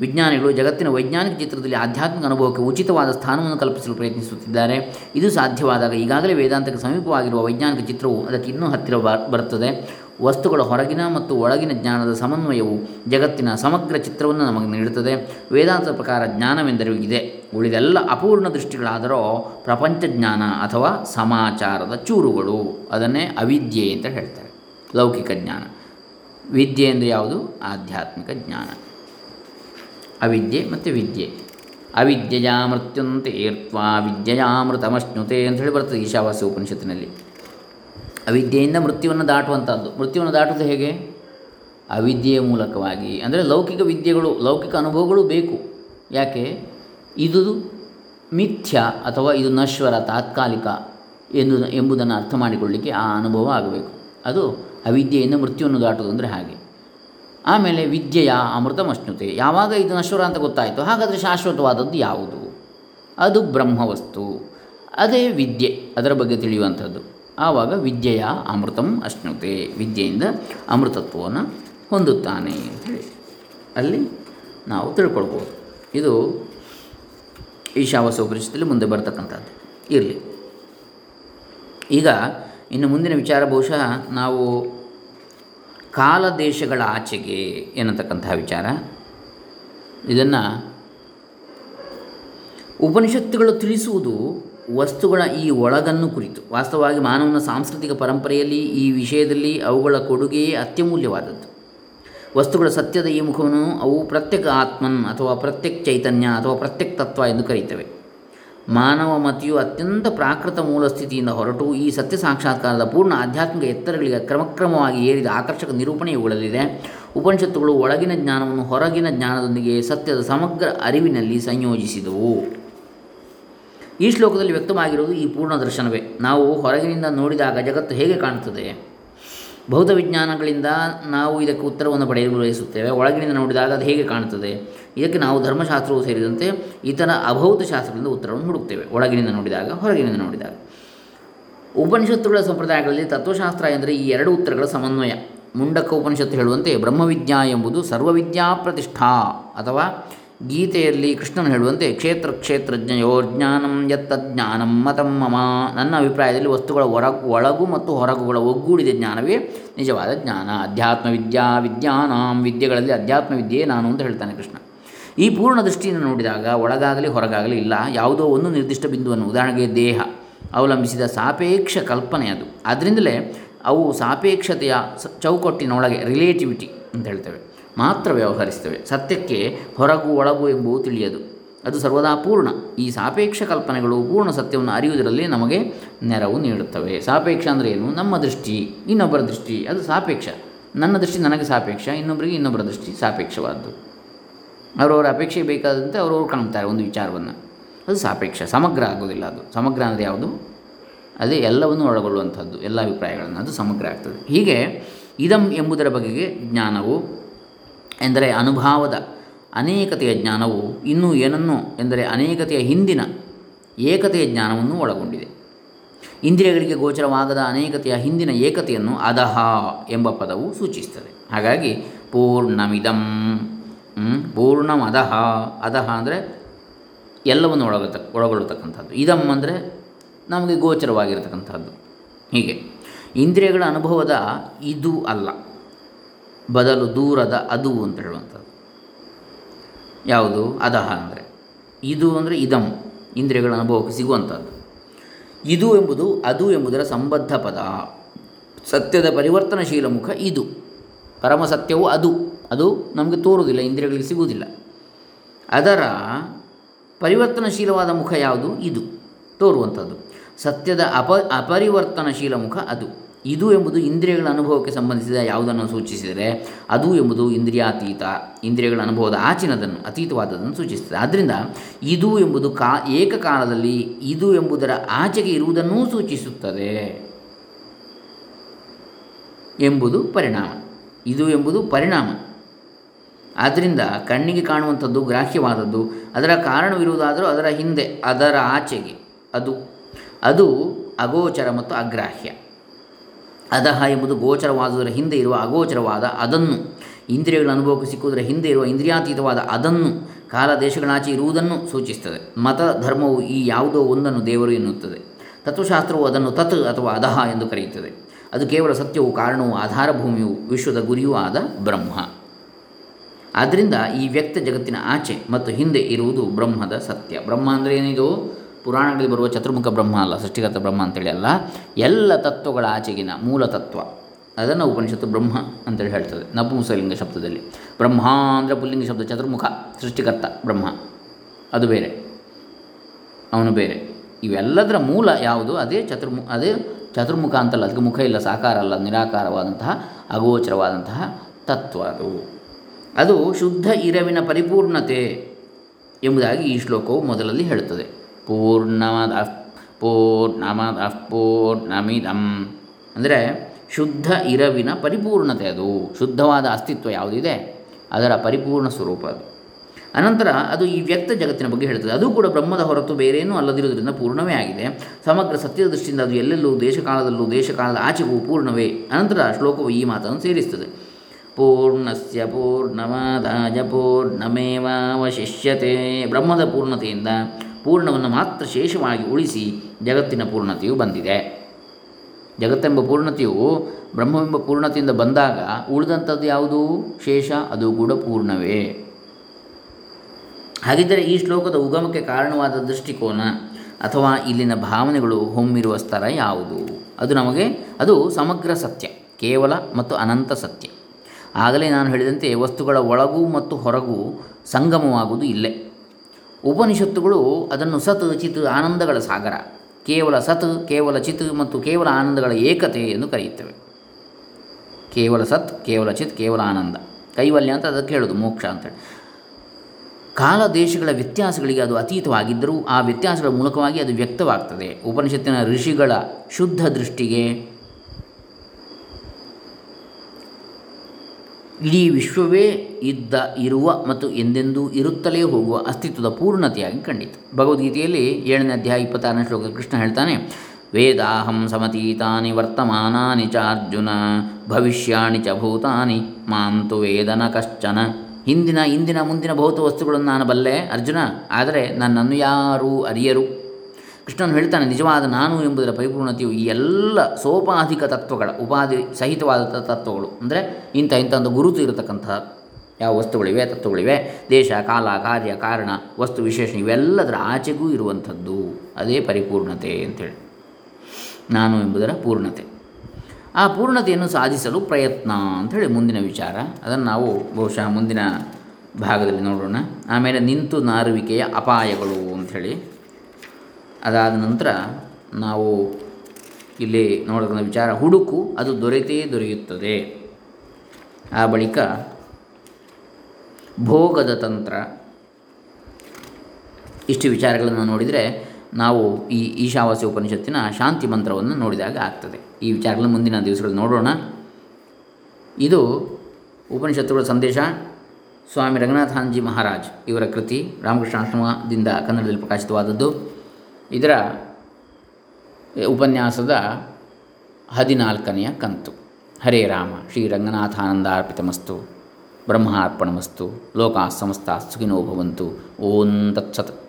ವಿಜ್ಞಾನಿಗಳು ಜಗತ್ತಿನ ವೈಜ್ಞಾನಿಕ ಚಿತ್ರದಲ್ಲಿ ಆಧ್ಯಾತ್ಮಿಕ ಅನುಭವಕ್ಕೆ ಉಚಿತವಾದ ಸ್ಥಾನವನ್ನು ಕಲ್ಪಿಸಲು ಪ್ರಯತ್ನಿಸುತ್ತಿದ್ದಾರೆ. ಇದು ಸಾಧ್ಯವಾದಾಗ ಈಗಾಗಲೇ ವೇದಾಂತಕ್ಕೆ ಸಮೀಪವಾಗಿರುವ ವೈಜ್ಞಾನಿಕ ಚಿತ್ರವು ಅದಕ್ಕೆ ಇನ್ನೂ ಹತ್ತಿರ ಬರುತ್ತದೆ. ವಸ್ತುಗಳ ಹೊರಗಿನ ಮತ್ತು ಒಳಗಿನ ಜ್ಞಾನದ ಸಮನ್ವಯವು ಜಗತ್ತಿನ ಸಮಗ್ರ ಚಿತ್ರವನ್ನು ನಮಗೆ ನೀಡುತ್ತದೆ. ವೇದಾಂತದ ಪ್ರಕಾರ ಜ್ಞಾನವೆಂದರೆ ಇದೆ. ಉಳಿದೆಲ್ಲ ಅಪೂರ್ಣ ದೃಷ್ಟಿಗಳಾದರೂ ಪ್ರಪಂಚ ಜ್ಞಾನ ಅಥವಾ ಸಮಾಚಾರದ ಚೂರುಗಳು. ಅದನ್ನೇ ಅವಿದ್ಯೆ ಅಂತ ಹೇಳ್ತಾರೆ. ಲೌಕಿಕ ಜ್ಞಾನ. ವಿದ್ಯೆ ಅಂದರೆ ಯಾವುದು? ಆಧ್ಯಾತ್ಮಿಕ ಜ್ಞಾನ. ಅವಿದ್ಯೆ ಮತ್ತು ವಿದ್ಯೆ. ಅವಿದ್ಯೆಯ ಮೃತ್ಯುಂತೆ ಏರ್ತ್ವಾ ಅಂತ ಹೇಳಿ ಬರ್ತದೆ ಈಶಾವಾಸ್ಯ ಉಪನಿಷತ್ತಿನಲ್ಲಿ. ಅವಿದ್ಯೆಯಿಂದ ಮೃತ್ಯುವನ್ನು ದಾಟುವಂಥದ್ದು. ಮೃತ್ಯುವನ್ನು ದಾಟುವುದು ಹೇಗೆ? ಅವಿದ್ಯೆಯ ಮೂಲಕವಾಗಿ. ಅಂದರೆ ಲೌಕಿಕ ವಿದ್ಯೆಗಳು, ಲೌಕಿಕ ಅನುಭವಗಳು ಬೇಕು. ಯಾಕೆ? ಇದು ಮಿಥ್ಯ ಅಥವಾ ಇದು ನಶ್ವರ, ತಾತ್ಕಾಲಿಕ ಎಂದು ಎಂಬುದನ್ನು ಅರ್ಥ ಮಾಡಿಕೊಳ್ಳಿಕ್ಕೆ ಆ ಅನುಭವ ಆಗಬೇಕು. ಅದು ಅವಿದ್ಯೆಯಿಂದ ಮೃತ್ಯುವನ್ನು ದಾಟುವುದು ಅಂದರೆ ಹಾಗೆ. ಆಮೇಲೆ ವಿದ್ಯೆಯ ಅಮೃತಮಶ್ನುತೆ. ಯಾವಾಗ ಇದು ನಶ್ವರ ಅಂತ ಗೊತ್ತಾಯಿತು? ಹಾಗಾದರೆ ಶಾಶ್ವತವಾದದ್ದು ಯಾವುದು? ಅದು ಬ್ರಹ್ಮವಸ್ತು. ಅದೇ ವಿದ್ಯೆ, ಅದರ ಬಗ್ಗೆ ತಿಳಿಯುವಂಥದ್ದು. ಆವಾಗ ವಿದ್ಯೆಯ ಅಮೃತಂ ಅಶ್ನುತೆ. ವಿದ್ಯೆಯಿಂದ ಅಮೃತತ್ವವನ್ನು ಹೊಂದುತ್ತಾನೆ ಅಂತೇಳಿ ಅಲ್ಲಿ ನಾವು ತಿಳ್ಕೊಳ್ಬೋದು. ಇದು ಈಶಾವಾಸ ಉಪನಿಷತ್ತಲ್ಲಿ ಮುಂದೆ ಬರ್ತಕ್ಕಂಥದ್ದು. ಇರಲಿ. ಈಗ ಇನ್ನು ಮುಂದಿನ ವಿಚಾರ ಬಹುಶಃ ನಾವು ಕಾಲ ದೇಶಗಳ ಆಚೆಗೆ ಎನ್ನತಕ್ಕಂತಹ ವಿಚಾರ. ಇದನ್ನು ಉಪನಿಷತ್ತುಗಳು ತಿಳಿಸುವುದು ವಸ್ತುಗಳ ಈ ಒಳಗನ್ನು ಕುರಿತು. ವಾಸ್ತವವಾಗಿ ಮಾನವನ ಸಾಂಸ್ಕೃತಿಕ ಪರಂಪರೆಯಲ್ಲಿ ಈ ವಿಷಯದಲ್ಲಿ ಅವುಗಳ ಕೊಡುಗೆಯೇ ಅತ್ಯಮೂಲ್ಯವಾದದ್ದು. ವಸ್ತುಗಳ ಸತ್ಯದ ಈ ಮುಖವನ್ನು ಅವು ಪ್ರತ್ಯೇಕ ಆತ್ಮನ್ ಅಥವಾ ಪ್ರತ್ಯಕ್ ಚೈತನ್ಯ ಅಥವಾ ಪ್ರತ್ಯಕ್ ತತ್ವ ಎಂದು ಕರೀತವೆ. ಮಾನವ ಮತಿಯು ಅತ್ಯಂತ ಪ್ರಾಕೃತ ಮೂಲ ಸ್ಥಿತಿಯಿಂದ ಹೊರಟು ಈ ಸತ್ಯ ಸಾಕ್ಷಾತ್ಕಾರದ ಪೂರ್ಣ ಆಧ್ಯಾತ್ಮಿಕ ಎತ್ತರಗಳಿಗೆ ಕ್ರಮಕ್ರಮವಾಗಿ ಏರಿದ ಆಕರ್ಷಕ ನಿರೂಪಣೆ ಇವುಗಳಲ್ಲಿದೆ ಉಪನಿಷತ್ತುಗಳು ಒಳಗಿನ ಜ್ಞಾನವನ್ನು ಹೊರಗಿನ ಜ್ಞಾನದೊಂದಿಗೆ ಸತ್ಯದ ಸಮಗ್ರ ಅರಿವಿನಲ್ಲಿ ಸಂಯೋಜಿಸಿದವು. ಈ ಶ್ಲೋಕದಲ್ಲಿ ವ್ಯಕ್ತವಾಗಿರುವುದು ಈ ಪೂರ್ಣ ದರ್ಶನವೇ. ನಾವು ಹೊರಗಿನಿಂದ ನೋಡಿದಾಗ ಜಗತ್ತು ಹೇಗೆ ಕಾಣುತ್ತದೆ? ಭೌತ ವಿಜ್ಞಾನಗಳಿಂದ ನಾವು ಇದಕ್ಕೆ ಉತ್ತರವನ್ನು ಪಡೆಯಲು ಬಯಸುತ್ತೇವೆ. ಒಳಗಿನಿಂದ ನೋಡಿದಾಗ ಅದು ಹೇಗೆ ಕಾಣುತ್ತದೆ? ಇದಕ್ಕೆ ನಾವು ಧರ್ಮಶಾಸ್ತ್ರವು ಸೇರಿದಂತೆ ಇತರ ಅಭೌತ ಶಾಸ್ತ್ರದಿಂದ ಉತ್ತರವನ್ನು ಹುಡುಕ್ತೇವೆ. ಒಳಗಿನಿಂದ ನೋಡಿದಾಗ, ಹೊರಗಿನಿಂದ ನೋಡಿದಾಗ. ಉಪನಿಷತ್ತುಗಳ ಸಂಪ್ರದಾಯಗಳಲ್ಲಿ ತತ್ವಶಾಸ್ತ್ರ ಎಂದರೆ ಈ ಎರಡು ಉತ್ತರಗಳ ಸಮನ್ವಯ. ಮುಂಡಕ್ಕ ಉಪನಿಷತ್ತು ಹೇಳುವಂತೆ ಬ್ರಹ್ಮವಿದ್ಯಾ ಎಂಬುದು ಸರ್ವವಿದ್ಯಾ ಪ್ರತಿಷ್ಠಾ ಅಥವಾ ಗೀತೆಯಲ್ಲಿ ಕೃಷ್ಣನು ಹೇಳುವಂತೆ ಕ್ಷೇತ್ರ ಕ್ಷೇತ್ರಜ್ಞಯೋರ್ಜ್ಞಾನಂ ಯತ್ತಜ್ಞಾನಂ ಮತಂ ಮಮ. ನನ್ನ ಅಭಿಪ್ರಾಯದಲ್ಲಿ ವಸ್ತುಗಳ ಹೊರ ಒಳಗು ಮತ್ತು ಹೊರಗುಗಳ ಒಗ್ಗೂಡಿದ ಜ್ಞಾನವೇ ನಿಜವಾದ ಜ್ಞಾನ. ಅಧ್ಯಾತ್ಮ ವಿದ್ಯಾ ವಿದ್ಯಾನಾಂ, ವಿದ್ಯೆಗಳಲ್ಲಿ ಅಧ್ಯಾತ್ಮ ವಿದ್ಯೆಯೇ ನಾನು ಅಂತ ಹೇಳ್ತಾನೆ ಕೃಷ್ಣ. ಈ ಪೂರ್ಣ ದೃಷ್ಟಿಯನ್ನು ನೋಡಿದಾಗ ಒಳಗಾಗಲಿ ಹೊರಗಾಗಲಿ ಇಲ್ಲ, ಯಾವುದೋ ಒಂದು ನಿರ್ದಿಷ್ಟ ಬಿಂದುವನ್ನು, ಉದಾಹರಣೆಗೆ ದೇಹ, ಅವಲಂಬಿಸಿದ ಸಾಪೇಕ್ಷ ಕಲ್ಪನೆ ಅದು. ಆದ್ದರಿಂದಲೇ ಅವು ಸಾಪೇಕ್ಷತೆಯ ಚೌಕಟ್ಟಿನೊಳಗೆ ರಿಲೇಟಿವಿಟಿ ಅಂತ ಹೇಳ್ತೇವೆ. ಮಾತ್ರ ವ್ಯವಹರಿಸ್ತವೆ. ಸತ್ಯಕ್ಕೆ ಹೊರಗು ಒಳಗು ಎಂಬುದು ತಿಳಿಯದು. ಅದು ಸರ್ವದಾ ಪೂರ್ಣ. ಈ ಸಾಪೇಕ್ಷ ಕಲ್ಪನೆಗಳು ಪೂರ್ಣ ಸತ್ಯವನ್ನು ಅರಿಯುವುದರಲ್ಲಿ ನಮಗೆ ನೆರವು ನೀಡುತ್ತವೆ. ಸಾಪೇಕ್ಷ ಅಂದರೆ ಏನು? ನಮ್ಮ ದೃಷ್ಟಿ, ಇನ್ನೊಬ್ಬರ ದೃಷ್ಟಿ, ಅದು ಸಾಪೇಕ್ಷ. ನನ್ನ ದೃಷ್ಟಿ ನನಗೆ ಸಾಪೇಕ್ಷ ಇನ್ನೊಬ್ಬರಿಗೆ ಇನ್ನೊಬ್ಬರ ದೃಷ್ಟಿ ಸಾಪೇಕ್ಷವಾದ್ದು. ಅವರವರ ಅಪೇಕ್ಷೆ ಬೇಕಾದಂತೆ ಅವರವರು ಕಾಣ್ತಾರೆ ಒಂದು ವಿಚಾರವನ್ನು. ಅದು ಸಾಪೇಕ್ಷ, ಸಮಗ್ರ ಆಗೋದಿಲ್ಲ ಅದು. ಸಮಗ್ರ ಅಂದರೆ ಯಾವುದು? ಅದೇ ಎಲ್ಲವನ್ನು ಒಳಗೊಳ್ಳುವಂಥದ್ದು, ಎಲ್ಲ ಅಭಿಪ್ರಾಯಗಳನ್ನು. ಅದು ಸಮಗ್ರ ಆಗ್ತದೆ. ಹೀಗೆ ಇದಂ ಎಂಬುದರ ಬಗೆಗೆ ಜ್ಞಾನವು ಎಂದರೆ ಅನುಭಾವದ ಅನೇಕತೆಯ ಜ್ಞಾನವು ಇನ್ನೂ ಏನನ್ನು ಎಂದರೆ ಅನೇಕತೆಯ ಹಿಂದಿನ ಏಕತೆಯ ಜ್ಞಾನವನ್ನು ಒಳಗೊಂಡಿದೆ. ಇಂದ್ರಿಯಗಳಿಗೆ ಗೋಚರವಾಗದ ಅನೇಕತೆಯ ಹಿಂದಿನ ಏಕತೆಯನ್ನು ಅದಹ ಎಂಬ ಪದವು ಸೂಚಿಸ್ತದೆ. ಹಾಗಾಗಿ ಪೂರ್ಣಮಿದಂ ಪೂರ್ಣಮದಹ ಅದಹ ಅಂದರೆ ಎಲ್ಲವನ್ನು ಒಳಗತ, ಒಳಗೊಳ್ಳತಕ್ಕಂಥದ್ದು. ಇದಂ ಅಂದರೆ ನಮಗೆ ಗೋಚರವಾಗಿರತಕ್ಕಂಥದ್ದು. ಹೀಗೆ. ಇಂದ್ರಿಯಗಳ ಅನುಭವದ ಇದು ಅಲ್ಲ. ಬದಲು ದೂರದ ಅದು ಅಂತ ಹೇಳುವಂಥದ್ದು. ಯಾವುದು? ಅದಹ ಅಂದರೆ. ಇದು ಅಂದರೆ ಇದಂ. ಇಂದ್ರಿಯಗಳ ಅನುಭವಕ್ಕೆ ಸಿಗುವಂಥದ್ದು. ಇದು ಎಂಬುದು ಅದು ಎಂಬುದರ ಸಂಬದ್ಧ ಪದ. ಸತ್ಯದ ಪರಿವರ್ತನಶೀಲ ಮುಖ ಇದು. ಪರಮ ಸತ್ಯವು ಅದು. ಅದು ನಮಗೆ ತೋರುವುದಿಲ್ಲ, ಇಂದ್ರಿಯಗಳಿಗೆ ಸಿಗುವುದಿಲ್ಲ. ಅದರ ಪರಿವರ್ತನಶೀಲವಾದ ಮುಖ ಯಾವುದು? ಇದು. ತೋರುವಂಥದ್ದು. ಸತ್ಯದ ಅಪ, ಅಪರಿವರ್ತನಶೀಲ ಮುಖ ಅದು. ಇದು ಎಂಬುದು ಇಂದ್ರಿಯಗಳ ಅನುಭವಕ್ಕೆ ಸಂಬಂಧಿಸಿದ ಯಾವುದನ್ನು ಸೂಚಿಸಿದರೆ, ಅದು ಎಂಬುದು ಇಂದ್ರಿಯಾತೀತ, ಇಂದ್ರಿಯಗಳ ಅನುಭವದ ಆಚಿನದನ್ನು ಅತೀತವಾದದನ್ನು ಸೂಚಿಸುತ್ತದೆ. ಆದ್ದರಿಂದ ಇದು ಎಂಬುದು ಕಾ, ಏಕಕಾಲದಲ್ಲಿ ಇದು ಎಂಬುದರ ಆಚೆಗೆ ಇರುವುದನ್ನೂ ಸೂಚಿಸುತ್ತದೆ ಎಂಬುದು ಪರಿಣಾಮ. ಇದು ಎಂಬುದು ಪರಿಣಾಮ. ಆದ್ದರಿಂದ ಕಣ್ಣಿಗೆ ಕಾಣುವಂಥದ್ದು ಗ್ರಾಹ್ಯವಾದದ್ದು, ಅದರ ಕಾರಣವಿರುವುದಾದರೂ ಅದರ ಹಿಂದೆ, ಅದರ ಆಚೆಗೆ. ಅದು ಅದು ಅಗೋಚರ ಮತ್ತು ಅಗ್ರಾಹ್ಯ. ಅದಹ ಎಂಬುದು ಗೋಚರವಾದುದರ ಹಿಂದೆ ಇರುವ ಅಗೋಚರವಾದ ಅದನ್ನು. ಇಂದ್ರಿಯಗಳ ಅನುಭವಕ್ಕೆ ಸಿಕ್ಕುವುದರ ಹಿಂದೆ ಇರುವ ಇಂದ್ರಿಯಾತೀತವಾದ ಅದನ್ನು ಕಾಲ ದೇಶಗಳಾಚೆ ಇರುವುದನ್ನು ಸೂಚಿಸುತ್ತದೆ. ಮತ ಧರ್ಮವು ಈ ಯಾವುದೋ ಒಂದನ್ನು ದೇವರು ಎನ್ನುತ್ತದೆ. ತತ್ವಶಾಸ್ತ್ರವು ಅದನ್ನು ತತ್ ಅಥವಾ ಅದಹ ಎಂದು ಕರೆಯುತ್ತದೆ. ಅದು ಕೇವಲ ಸತ್ಯವು ಕಾರಣವು ಆಧಾರಭೂಮಿಯು ವಿಶ್ವದ ಗುರಿಯೂ ಆದ ಬ್ರಹ್ಮ. ಆದ್ದರಿಂದ ಈ ವ್ಯಕ್ತ ಜಗತ್ತಿನ ಆಚೆ ಮತ್ತು ಹಿಂದೆ ಇರುವುದು ಬ್ರಹ್ಮದ ಸತ್ಯ. ಬ್ರಹ್ಮ ಅಂದರೆ ಏನಿದು? ಪುರಾಣಗಳಲ್ಲಿ ಬರುವ ಚತುರ್ಮುಖ ಬ್ರಹ್ಮ ಅಲ್ಲ ಸೃಷ್ಟಿಗತ ಬ್ರಹ್ಮ ಅಂತೇಳಿ ಅಲ್ಲ. ಎಲ್ಲ ತತ್ವಗಳ ಆಚೆಗಿನ ಮೂಲ ತತ್ವ. ಅದನ್ನು ಉಪನಿಷತ್ತು ಬ್ರಹ್ಮ ಅಂತೇಳಿ ಹೇಳ್ತದೆ ನಪುಂಸಲಿಂಗ ಶಬ್ದದಲ್ಲಿ. ಬ್ರಹ್ಮ ಅಂದರೆ ಪುಲ್ಲಿಂಗ ಶಬ್ದ, ಚತುರ್ಮುಖ, ಸೃಷ್ಟಿಕರ್ತ, ಬ್ರಹ್ಮ. ಅದು ಬೇರೆ. ಅವನು ಬೇರೆ. ಇವೆಲ್ಲದರ ಮೂಲ ಯಾವುದು? ಅದೇ ಚತುರ್ಮು, ಅದೇ ಚತುರ್ಮುಖ ಅಂತಲ್ಲ, ಅದಕ್ಕೆ ಮುಖ ಇಲ್ಲ, ಸಾಕಾರ ಅಲ್ಲ, ನಿರಾಕಾರವಾದಂತಹ, ಅಗೋಚರವಾದಂತಹ ತತ್ವ ಅದು. ಅದು ಶುದ್ಧ ಇರವಿನ ಪರಿಪೂರ್ಣತೆ ಎಂಬುದಾಗಿ ಈ ಶ್ಲೋಕವು ಮೊದಲಲ್ಲಿ ಹೇಳುತ್ತದೆ. ಪೂರ್ಣಮದ ಪೂರ್ಣಮದ ಪೂರ್ಣಮಿದಂ. ಅಂದರೆ ಶುದ್ಧ ಇರವಿನ ಪರಿಪೂರ್ಣತೆ ಅದು. ಶುದ್ಧವಾದ ಅಸ್ತಿತ್ವ ಯಾವುದಿದೆ? ಅದರ ಪರಿಪೂರ್ಣ ಸ್ವರೂಪ ಅದು. ಅನಂತರ ಅದು ಈ ವ್ಯಕ್ತ ಜಗತ್ತಿನ ಬಗ್ಗೆ ಹೇಳ್ತದೆ ಅದು ಕೂಡ ಬ್ರಹ್ಮದ ಹೊರತು ಬೇರೇನೂ ಅಲ್ಲದಿರುವುದರಿಂದ ಪೂರ್ಣವೇ ಆಗಿದೆ. ಸಮಗ್ರ ಸತ್ಯದ ದೃಷ್ಟಿಯಿಂದ ಅದು ಎಲ್ಲೆಲ್ಲೂ ದೇಶಕಾಲದಲ್ಲೂ ದೇಶಕಾಲದ ಆಚೆಗೂ ಪೂರ್ಣವೇ. ಅನಂತರ ಶ್ಲೋಕವು ಈ ಮಾತನ್ನು ಸೇರಿಸ್ತದೆ. ಪೂರ್ಣಸ್ಯ ಪೂರ್ಣಮಾದಾಯ ಪೂರ್ಣಮೇವಾವಶಿಷ್ಯತೆ. ಬ್ರಹ್ಮದ ಪೂರ್ಣತೆಯಿಂದ ಪೂರ್ಣವನ್ನು ಮಾತ್ರ ಶೇಷವಾಗಿ ಉಳಿಸಿ ಜಗತ್ತಿನ ಪೂರ್ಣತೆಯು ಬಂದಿದೆ. ಜಗತ್ತೆಂಬ ಪೂರ್ಣತೆಯು ಬ್ರಹ್ಮವೆಂಬ ಪೂರ್ಣತೆಯಿಂದ ಬಂದಾಗ ಉಳಿದಂಥದ್ದು ಯಾವುದು? ಶೇಷ, ಅದು ಕೂಡ ಪೂರ್ಣವೇ. ಹಾಗಿದ್ದರೆ ಈ ಶ್ಲೋಕದ ಉಗಮಕ್ಕೆ ಕಾರಣವಾದ ದೃಷ್ಟಿಕೋನ ಅಥವಾ ಇಲ್ಲಿನ ಭಾವನೆಗಳು ಹೊಮ್ಮಿರುವ ಸ್ತರ ಯಾವುದು? ಅದು ನಮಗೆ, ಅದು ಸಮಗ್ರ ಸತ್ಯ, ಕೇವಲ ಮತ್ತು ಅನಂತ ಸತ್ಯ. ಆಗಲೇ ನಾನು ಹೇಳಿದಂತೆ ವಸ್ತುಗಳ ಒಳಗೂ ಮತ್ತು ಹೊರಗೂ ಸಂಗಮವಾಗುವುದು ಇಲ್ಲೇ. ಉಪನಿಷತ್ತುಗಳು ಅದನ್ನು ಸತ್ ಚಿತ್ ಆನಂದಗಳ ಸಾಗರ, ಕೇವಲ ಸತ್, ಕೇವಲ ಚಿತ್ ಮತ್ತು ಕೇವಲ ಆನಂದಗಳ ಏಕತೆ ಎಂದು ಕರೆಯುತ್ತವೆ. ಕೇವಲ ಸತ್, ಕೇವಲ ಚಿತ್, ಕೇವಲ ಆನಂದ. ಕೈವಲ್ಯ ಅಂತ ಅದಕ್ಕೆ ಹೇಳೋದು, ಮೋಕ್ಷ ಅಂತೇಳಿ ಕಾಲ ದೇಶಗಳ ವ್ಯತ್ಯಾಸಗಳಿಗೆ ಅದು ಅತೀತವಾಗಿದ್ದರೂ ಆ ವ್ಯತ್ಯಾಸಗಳ ಮೂಲಕವಾಗಿ ಅದು ವ್ಯಕ್ತವಾಗ್ತದೆ. ಉಪನಿಷತ್ತಿನ ಋಷಿಗಳ ಶುದ್ಧ ದೃಷ್ಟಿಗೆ ಇಡೀ ವಿಶ್ವವೇ ಇದ್ದ, ಇರುವ ಮತ್ತು ಎಂದೆಂದೂ ಇರುತ್ತಲೇ ಹೋಗುವ ಅಸ್ತಿತ್ವದ ಪೂರ್ಣತೆಯಾಗಿ ಕಂಡಿತು ಭಗವದ್ಗೀತೆಯಲ್ಲಿ ಏಳನೇ ಅಧ್ಯಾಯ ಇಪ್ಪತ್ತಾರನೇ ಶ್ಲೋಕ ಕೃಷ್ಣ ಹೇಳ್ತಾನೆ, ವೇದಾಹಂ ಸಮತೀತಾನಿ ವರ್ತಮಾನಾನಿ ಚ ಅರ್ಜುನ, ಭವಿಷ್ಯಾಣಿ ಚ ಭೂತಾನಿ, ಮಾಂತು ವೇದನ ಕಶ್ಚನ. ಹಿಂದಿನ, ಇಂದಿನ, ಮುಂದಿನ ಭೌತ ವಸ್ತುಗಳನ್ನು ನಾನು ಬಲ್ಲೆ, ಅರ್ಜುನ, ಆದರೆ ನನ್ನನ್ನು ಯಾರೂ ಅರಿಯರು. ಕೃಷ್ಣನು ಹೇಳ್ತಾನೆ, ನಿಜವಾದ ನಾನು ಎಂಬುದರ ಪರಿಪೂರ್ಣತೆಯು ಈ ಎಲ್ಲ ಸೋಪಾಧಿಕ ತತ್ವಗಳ ಉಪಾಧಿ ಸಹಿತವಾದ ತತ್ವಗಳು. ಅಂದರೆ ಇಂಥ ಇಂಥ ಒಂದು ಗುರುತು ಇರತಕ್ಕಂತಹ ಯಾವ ವಸ್ತುಗಳಿವೆ ತತ್ವಗಳಿವೆ ದೇಶ, ಕಾಲ, ಕಾರ್ಯ, ಕಾರಣ, ವಸ್ತು ವಿಶೇಷ ಇವೆಲ್ಲದರ ಆಚೆಗೂ ಇರುವಂಥದ್ದು. ಅದೇ ಪರಿಪೂರ್ಣತೆ ಅಂತೇಳಿ ನಾನು ಎಂಬುದರ ಪೂರ್ಣತೆ. ಆ ಪೂರ್ಣತೆಯನ್ನು ಸಾಧಿಸಲು ಪ್ರಯತ್ನ ಅಂಥೇಳಿ ಮುಂದಿನ ವಿಚಾರ. ಅದನ್ನು ನಾವು ಬಹುಶಃ ಮುಂದಿನ ಭಾಗದಲ್ಲಿ ನೋಡೋಣ. ಆಮೇಲೆ ನಿಂತು ನಾರುವಿಕೆಯ ಅಪಾಯಗಳು ಅಂಥೇಳಿ. ಅದಾದ ನಂತರ ನಾವು ಇಲ್ಲಿ ನೋಡೋದ ವಿಚಾರ, ಹುಡುಕು ಅದು ದೊರೆತೇ ದೊರೆಯುತ್ತದೆ. ಆ ಬಳಿಕ ಭೋಗದ ತಂತ್ರ. ಇಷ್ಟು ವಿಚಾರಗಳನ್ನು ನೋಡಿದರೆ ನಾವು ಈ ಈಶಾವಾಸ್ಯ ಉಪನಿಷತ್ತಿನ ಶಾಂತಿ ಮಂತ್ರವನ್ನು ನೋಡಿದಾಗ ಆಗ್ತದೆ. ಈ ವಿಚಾರಗಳನ್ನು ಮುಂದಿನ ದಿವಸಗಳಲ್ಲಿ ನೋಡೋಣ. ಇದು ಉಪನಿಷತ್ತುಗಳ ಸಂದೇಶ. ಸ್ವಾಮಿ ರಂಗನಾಥಾನ್ಜಿ ಮಹಾರಾಜ್ ಇವರ ಕೃತಿ ರಾಮಕೃಷ್ಣಾಶ್ರಮದಿಂದ ಕನ್ನಡದಲ್ಲಿ ಪ್ರಕಾಶಿತವಾದದ್ದು. ಇದರ ಉಪನ್ಯಾಸದ ಹದಿನಾಲ್ಕನೆಯ ಕಂತು. ಹರೇ ರಾಮ, ಶ್ರೀ ರಂಗನಾಥಾನಂದಾರ್ಪಿತಮಸ್ತು, ಬ್ರಹ್ಮಾರ್ಪಣಮಸ್ತು ಲೋಕಾ ಸಮಸ್ತ ಸುಖಿನೋ ಭವಂತು, ಓಂ ತತ್ಸತ್.